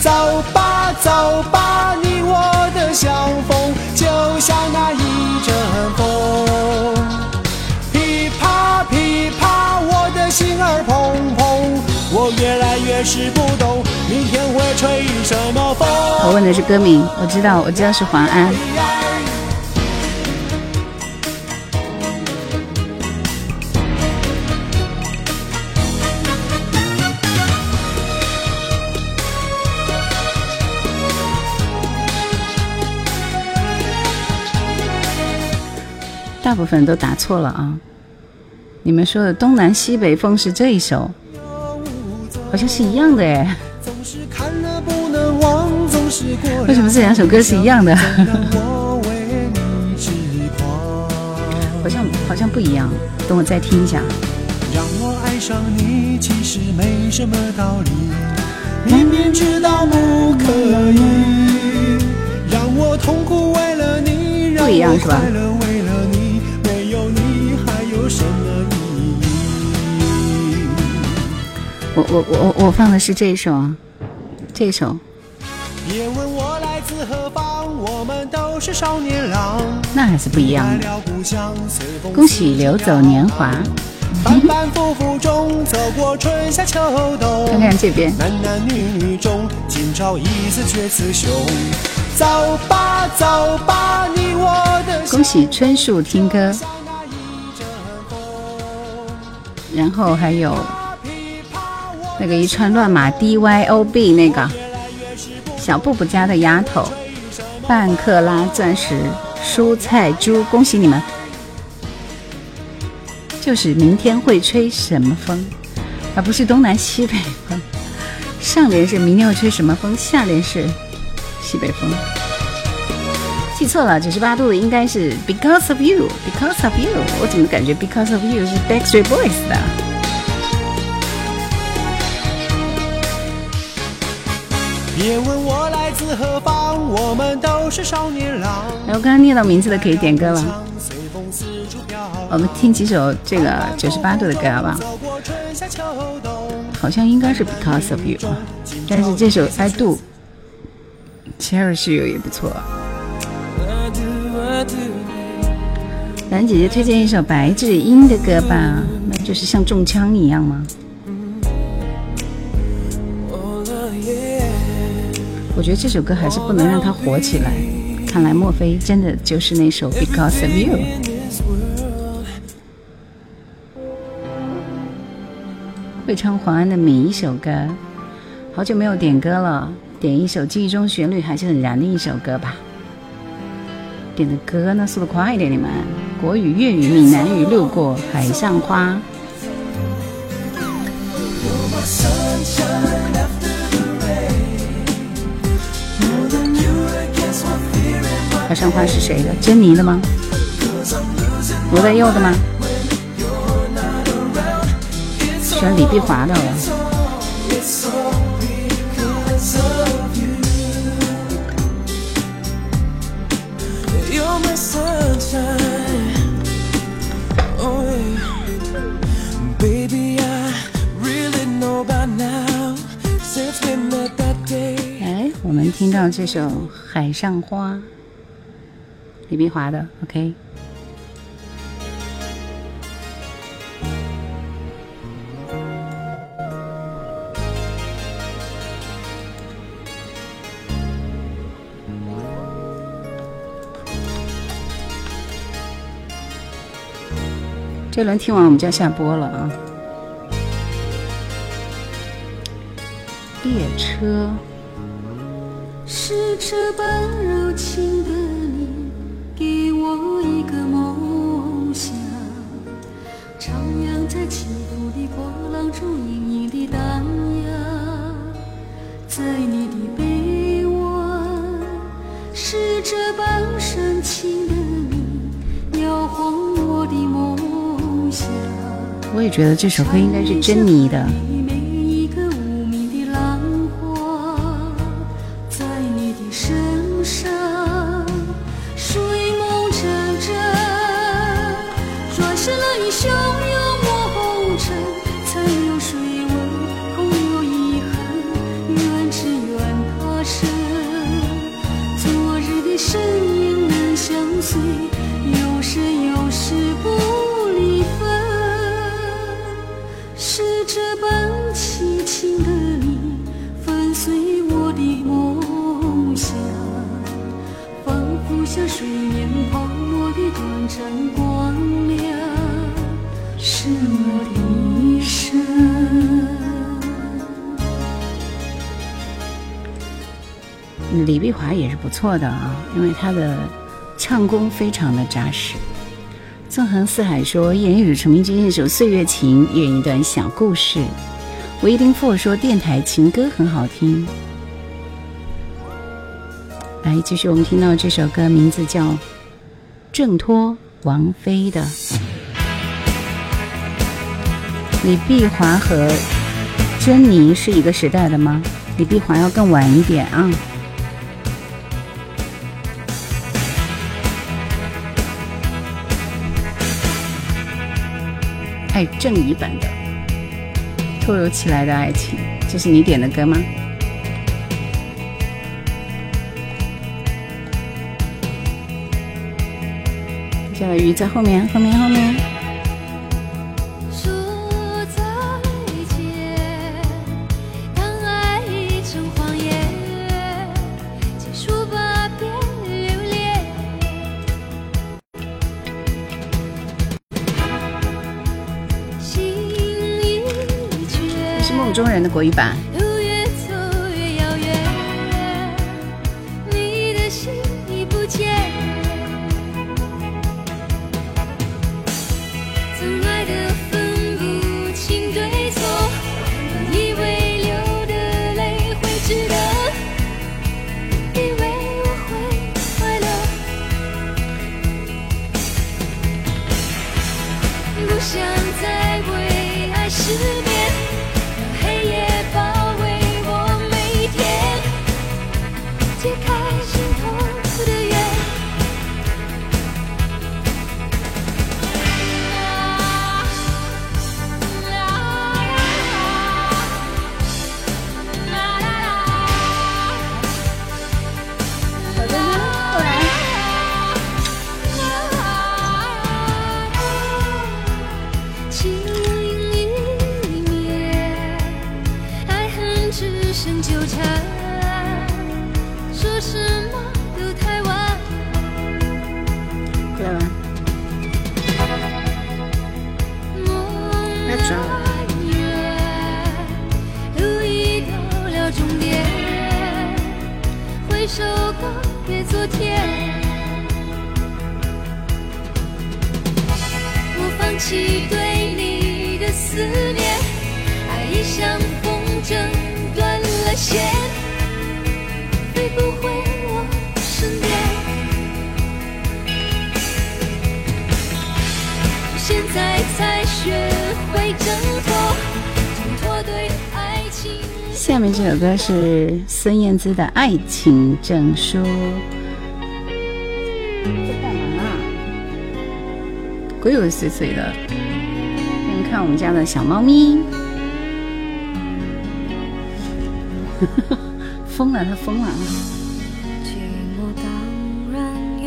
走吧走吧，你我的相逢，就像那一阵风。噼啪噼啪，我的心儿砰砰，我越来越是不懂，明天会吹什么风。我问的是歌名，我知道，我知道是黄安。大部分都答错了啊！你们说的东南西北风是这一首，好像是一样的哎。为什么这两首歌是一样的？好像好像不一样。等我再听一下。让我爱上你，其实没什么道理，明明知道不可以。让我痛苦为了你，让我不一样是吧快乐我我我我我放的是这一首啊，这一首。别问我来自何方，我们都是少年郎。那还是不一样的。恭喜流走年华。反反复复中，走过春夏秋冬。看看这边，男男女女中，今朝一次却雌雄。走吧走吧，你我的恭喜春树听歌。然后还有那个一串乱码 D Y O B 那个小布布家的丫头，半克拉钻石蔬菜猪，恭喜你们！就是明天会吹什么风，而不是东南西北风。上联是明天会吹什么风，下联是西北风。记错了，九十八度的应该是 Because of You，Because of You。我怎么感觉 Because of You 是 Backstreet Boys 的？别问我来自何方，我们都是少年郎。哎，我刚刚念到名字的可以点歌了。我们听几首这个九十八度的歌好不好？好像应该是 Because of You，但是这首 I Do Cherish You 也不错。兰姐姐推荐一首白智英的歌吧，那就是像中枪一样吗？我觉得这首歌还是不能让它火起来。看来莫非真的就是那首 Because of You？会唱黄安的每一首歌，好久没有点歌了，点一首记忆中旋律还是很燃的一首歌吧。点的歌呢，速度快一点，你们。国语、粤语、闽南语路过《海上花》。上花是谁的？珍妮的吗？罗大佑的吗？选李碧华的了。You're my sunshine. Oh, yeah. Baby, I really know by now. Since we met that day. 哎，我们听到这首《海上花》，李碧华的，OK。这轮听完我们就要下播了啊！列车。是这般柔情的波浪中，隐隐的荡漾，在你的臂弯，是这般深情的你，摇晃我的梦想。我也觉得这首歌应该是珍妮的。李碧华也是不错的啊，因为她的唱功非常的扎实。纵横四海说，一人一首成名君，一首《岁月情》，一人一段小故事。Waiting for 说，电台情歌很好听。来，继续我们听到这首歌，名字叫《挣脱》，王菲的。李碧华和珍妮是一个时代的吗？李碧华要更晚一点啊。爱正义版的《突如其来的爱情》，这是你点的歌吗？接下来雨在后面，后面，后面。国语版。是孙燕姿的《爱情证书》。在干嘛啊？鬼鬼祟祟的。给你看我们家的小猫咪，疯了，它疯了，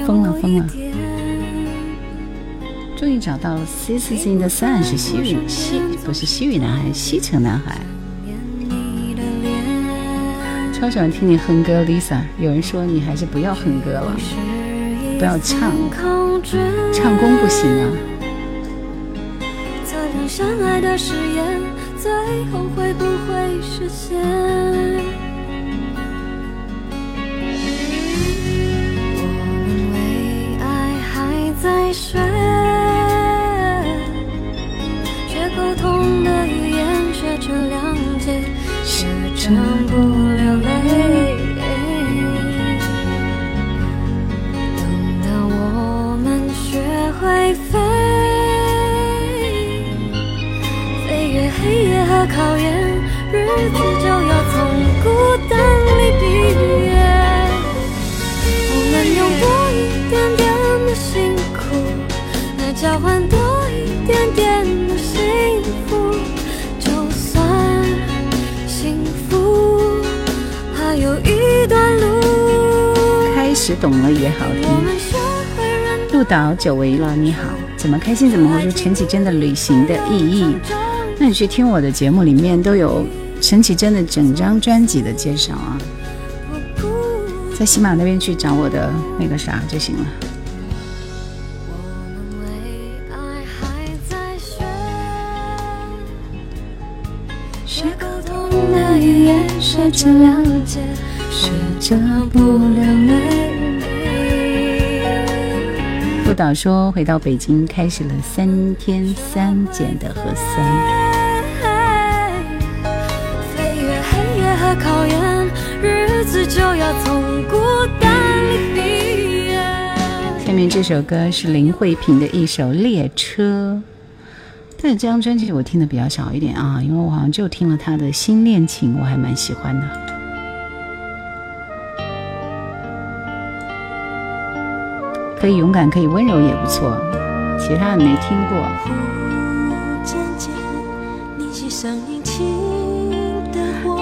疯了疯了！终于找到了 This is in the Sun 是西域西不是西域男孩，西城男孩。超喜欢听你哼歌，Lisa。有人说你还是不要哼歌了，不要唱，唱功不行啊。测量相爱的誓言，最后会不会实现？我们为爱还在学，学沟通的语言，学着谅解，学着不路，开始懂了也好听。我们学会认鹿岛久违了，你好，怎么开心怎么活出陈绮贞的旅行的意义？那你去听我的节目，里面都有陈绮贞的整张专辑的介绍啊，在喜马那边去找我的那个啥就行了。我们为爱还在学，沟通的语言，学着了解，学着不流泪。鹿岛说回到北京，开始了三天三检的核酸。飞越黑夜和考验，日子就要从孤单里毕业。下面这首歌是林慧萍的一首《列车》，但是这张专辑我听的比较少一点啊，因为我好像就听了她的《新恋情》，我还蛮喜欢的。可以勇敢，可以温柔也不错，其他的没听过。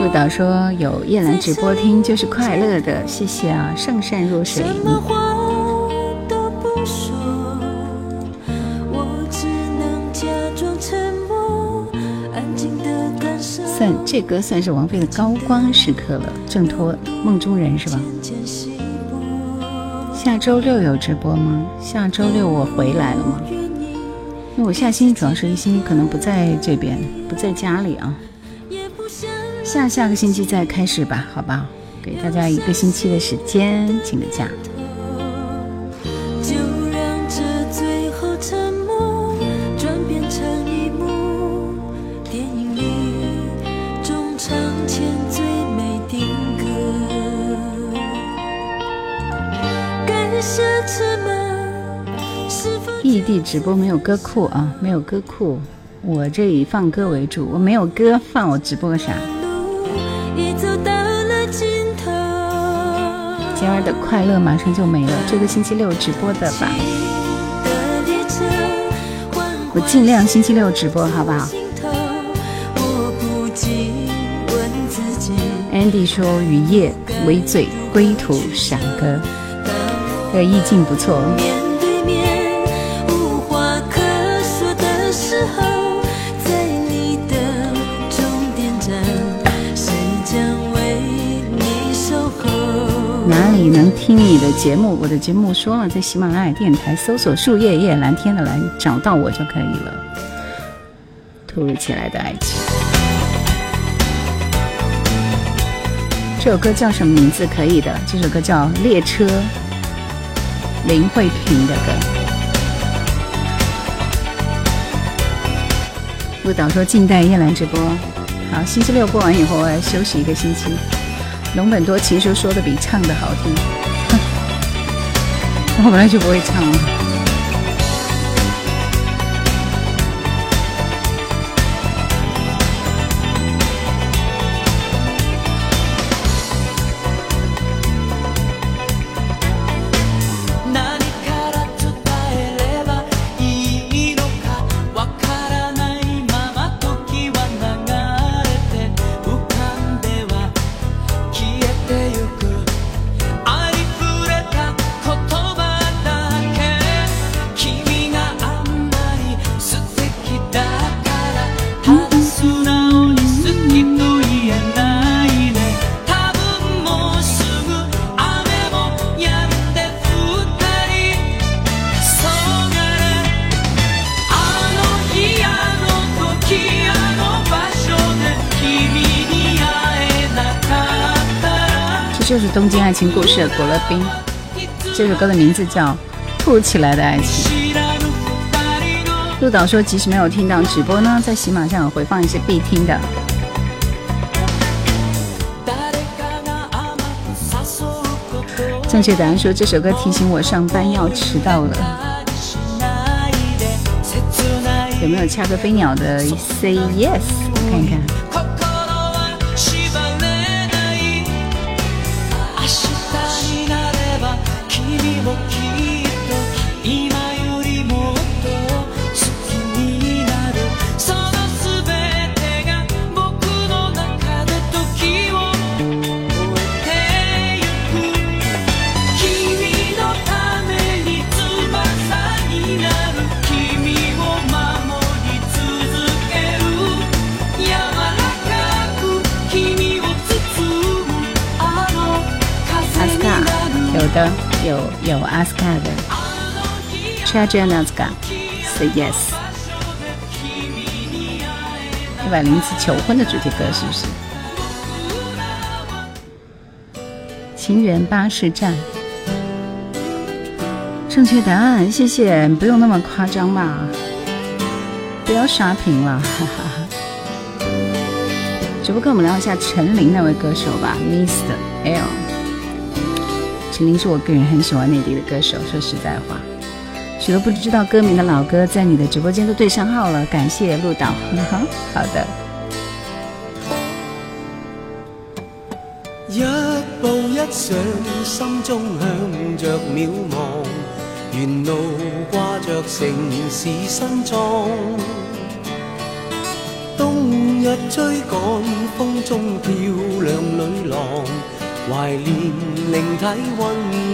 陆导说有叶兰直播听就是快乐的，谢谢啊，上善若水。什么话都不说，我只能假装沉默，安静的感受。算这歌算是王菲的高光时刻了，挣脱梦中人是吧？下周六有直播吗？下周六我回来了吗？因为我下星期主要是一星期可能不在这边，不在家里啊。下下个星期再开始吧，好吧？给大家一个星期的时间，请个假。直播没有歌库啊，没有歌库，我这里放歌为主，我没有歌放，我直播个啥？路已走到了尽头？今儿的快乐马上就没了，这个星期六直播的吧？我尽量星期六直播，好不好，？Andy 说雨夜微醉归途闪歌，这个意境不错。面哪里能听你的节目？我的节目说了，在喜马拉雅电台搜索“树叶叶蓝天”的蓝，找到我就可以了。突如其来的爱情。这首歌叫什么名字？可以的，这首歌叫《列车》，林慧萍的歌。陆导说静待叶兰直播。好，星期六过完以后，我要休息一个星期。龙本多其实说的比唱的好听，我本来就不会唱东京爱情故事》果乐冰。这首歌的名字叫《突如其来的爱情》。知らぬ二人の陆导说，即使没有听到直播呢，在喜马上有回放一些必听的。誰かが甘く誘うこと正确答案说，这首歌提醒我上班要迟到了。しないで切ない有没有掐个飞鸟的 Say Yes？ 的有有阿斯卡的 Treasure n a s k a Say Yes。一百零一次求婚的主题歌是不是？情缘巴士站，正确答案，谢谢，不用那么夸张吧，不要刷屏了，哈哈。只不过跟我们聊一下陈琳那位歌手吧，Mr. L。陈琳是我个人很喜欢内地的歌手，说实在话，许多不知道歌名的老歌在你的直播间都对上号了，感谢陆导。呵 呵好的，一步一上，心中向着渺茫，沿路挂着城市新裝。冬日追趕，風中漂亮女郎，懷念靈體溫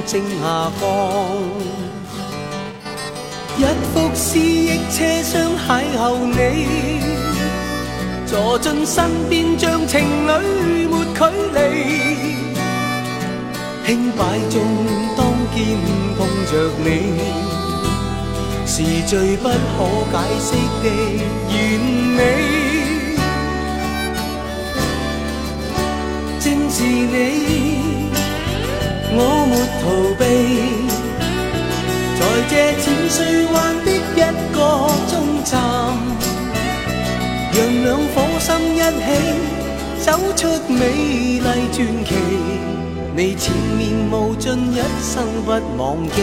正下降。一幅思憶車廂邂逅你。坐進身邊，像情侶沒距離。輕擺中當肩碰着你，是最不可解釋的完美。是你，我沒逃避，在這淺水灣的一個終站。讓兩顆心一起走出美麗傳奇，你前面無盡，一生不忘記。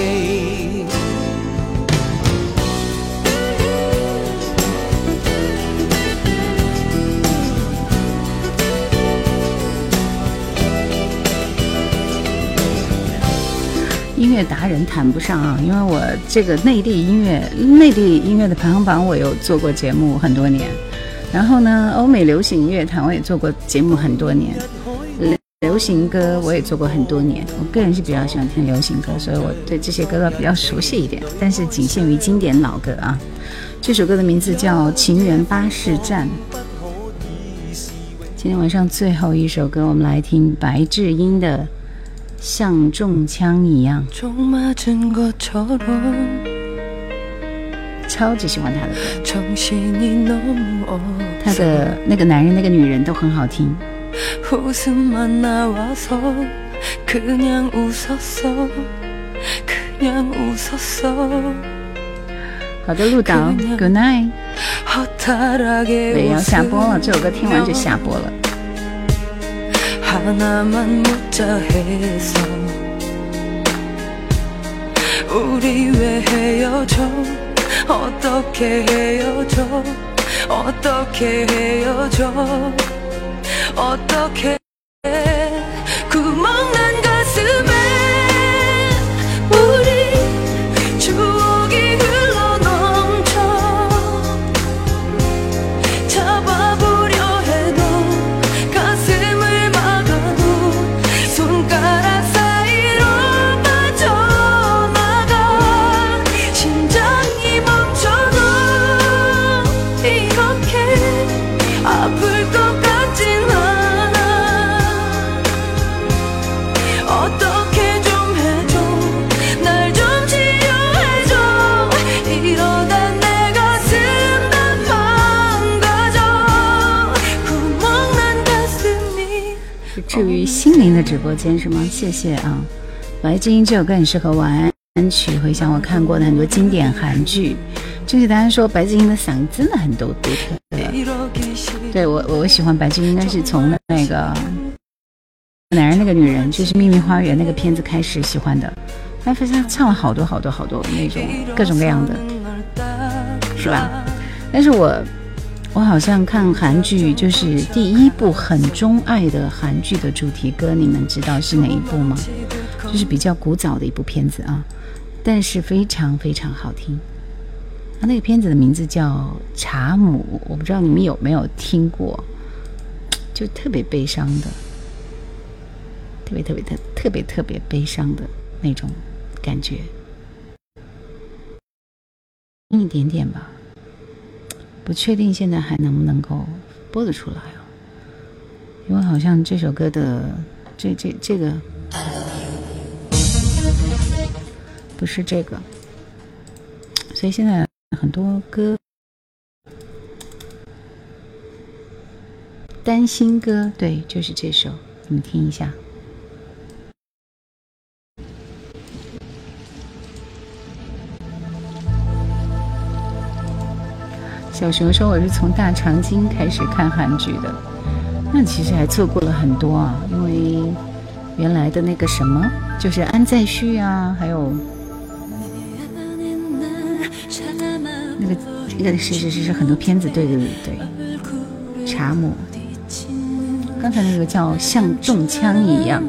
音乐达人谈不上啊，因为我这个内地音乐内地音乐的排行榜我有做过节目很多年，然后呢，欧美流行乐坛我也做过节目很多年，流流行歌我也做过很多年。我个人是比较喜欢听流行歌，所以我对这些歌比较熟悉一点，但是仅限于经典老歌啊。这首歌的名字叫《情缘巴士站》。今天晚上最后一首歌，我们来听白智英的。像中枪一样。整个超级喜欢他的歌，他的那个男人、那个女人都很好听。好的，陆导，Good night。我也要下播了，这首歌听完就下播了。 하나만 묻자 해서 우리 왜 헤어져? 어떻게 헤어져? 어떻게 헤어져? 어떻게 구멍난 属于心灵的直播间是吗？谢谢啊。白金这首歌很适合玩曲回想我看过的很多经典韩剧。就确大家说白金的嗓音真的很独独特。对我我喜欢白金应该是从那个男人那个女人就是秘密花园那个片子开始喜欢的。他非常唱了好多好多好多那种各种各样的是吧？但是我我好像看韩剧，就是第一部很钟爱的韩剧的主题歌，你们知道是哪一部吗？就是比较古早的一部片子啊，但是非常非常好听。啊，那个片子的名字叫《茶母》，我不知道你们有没有听过，就特别悲伤的，特别特别特特别特别悲伤的那种感觉，一点点吧，不确定现在还能不能够播得出来哦，因为好像这首歌的这这这个不是这个，所以现在很多歌单心歌，对，就是这首，你们听一下。小熊说我是从大长今开始看韩剧的，那其实还错过了很多啊，因为原来的那个什么，就是安在旭啊，还有那个那个是是是是很多片子，对对对对，茶母，刚才那个叫像中枪一样，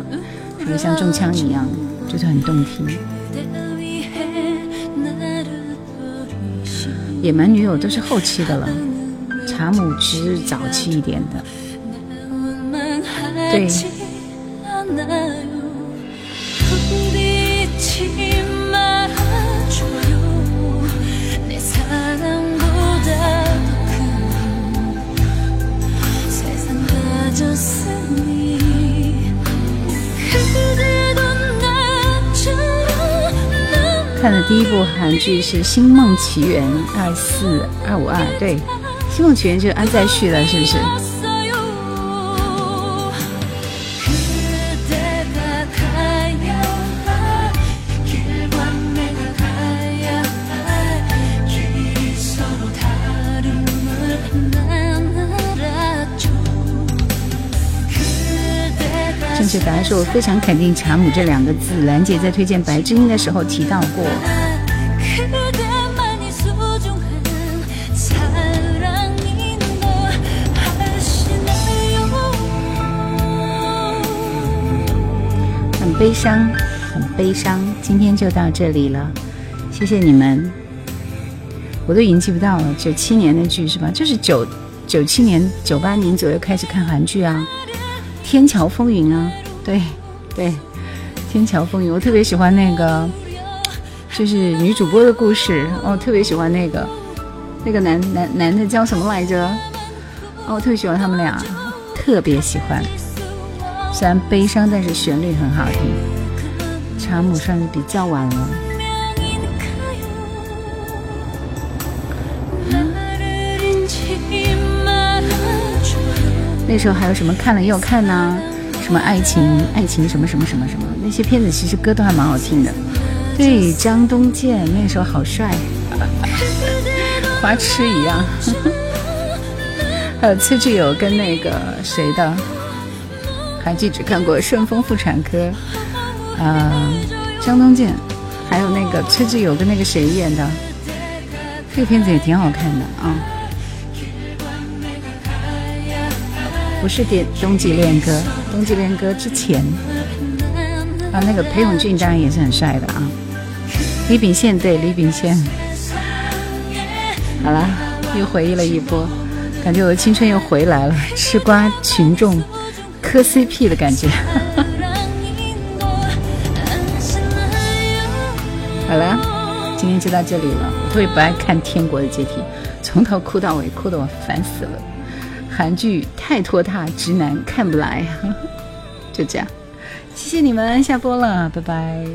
是不是像中枪一样，就是很动听。野蛮女友都是后期的了，查母是早期一点的。对，看的第一部韩剧是《星梦奇缘》二四二五二，对，《星梦奇缘》就是安在旭了，是不是？是我非常肯定“查姆”这两个字。兰姐在推荐白智音的时候提到过。很悲伤，很悲伤。今天就到这里了，谢谢你们。我都已经记不到了，九七年的剧是吧？就是九九七年、九八年左右开始看韩剧啊，《天桥风云》啊。对，对，《天桥风云》，我特别喜欢那个，就是女主播的故事。哦，特别喜欢那个，那个男男男的叫什么来着？哦，我特别喜欢他们俩，特别喜欢。虽然悲伤，但是旋律很好听。查姆算是比较晚了。那时候还有什么看了又看呢？什么爱情爱情什么什么什么什么，那些片子其实歌都还蛮好听的。对，张东健那时候好帅，花痴一样。还有崔智友跟那个谁的，韩剧只看过《顺风妇产科》，呃，张东健，还有那个崔智友跟那个谁演的，这个片子也挺好看的啊。不是点冬季恋歌，冬季恋歌之前啊，那个裴勇俊当然也是很帅的啊。李秉宪对李秉宪，好了，又回忆了一波，感觉我的青春又回来了，吃瓜群众磕 CP 的感觉。好了，今天就到这里了。我特别不爱看《天国的阶梯》，从头哭到尾，哭得我烦死了。韩剧太拖沓，直男看不来。就这样，谢谢你们，下播了，拜拜。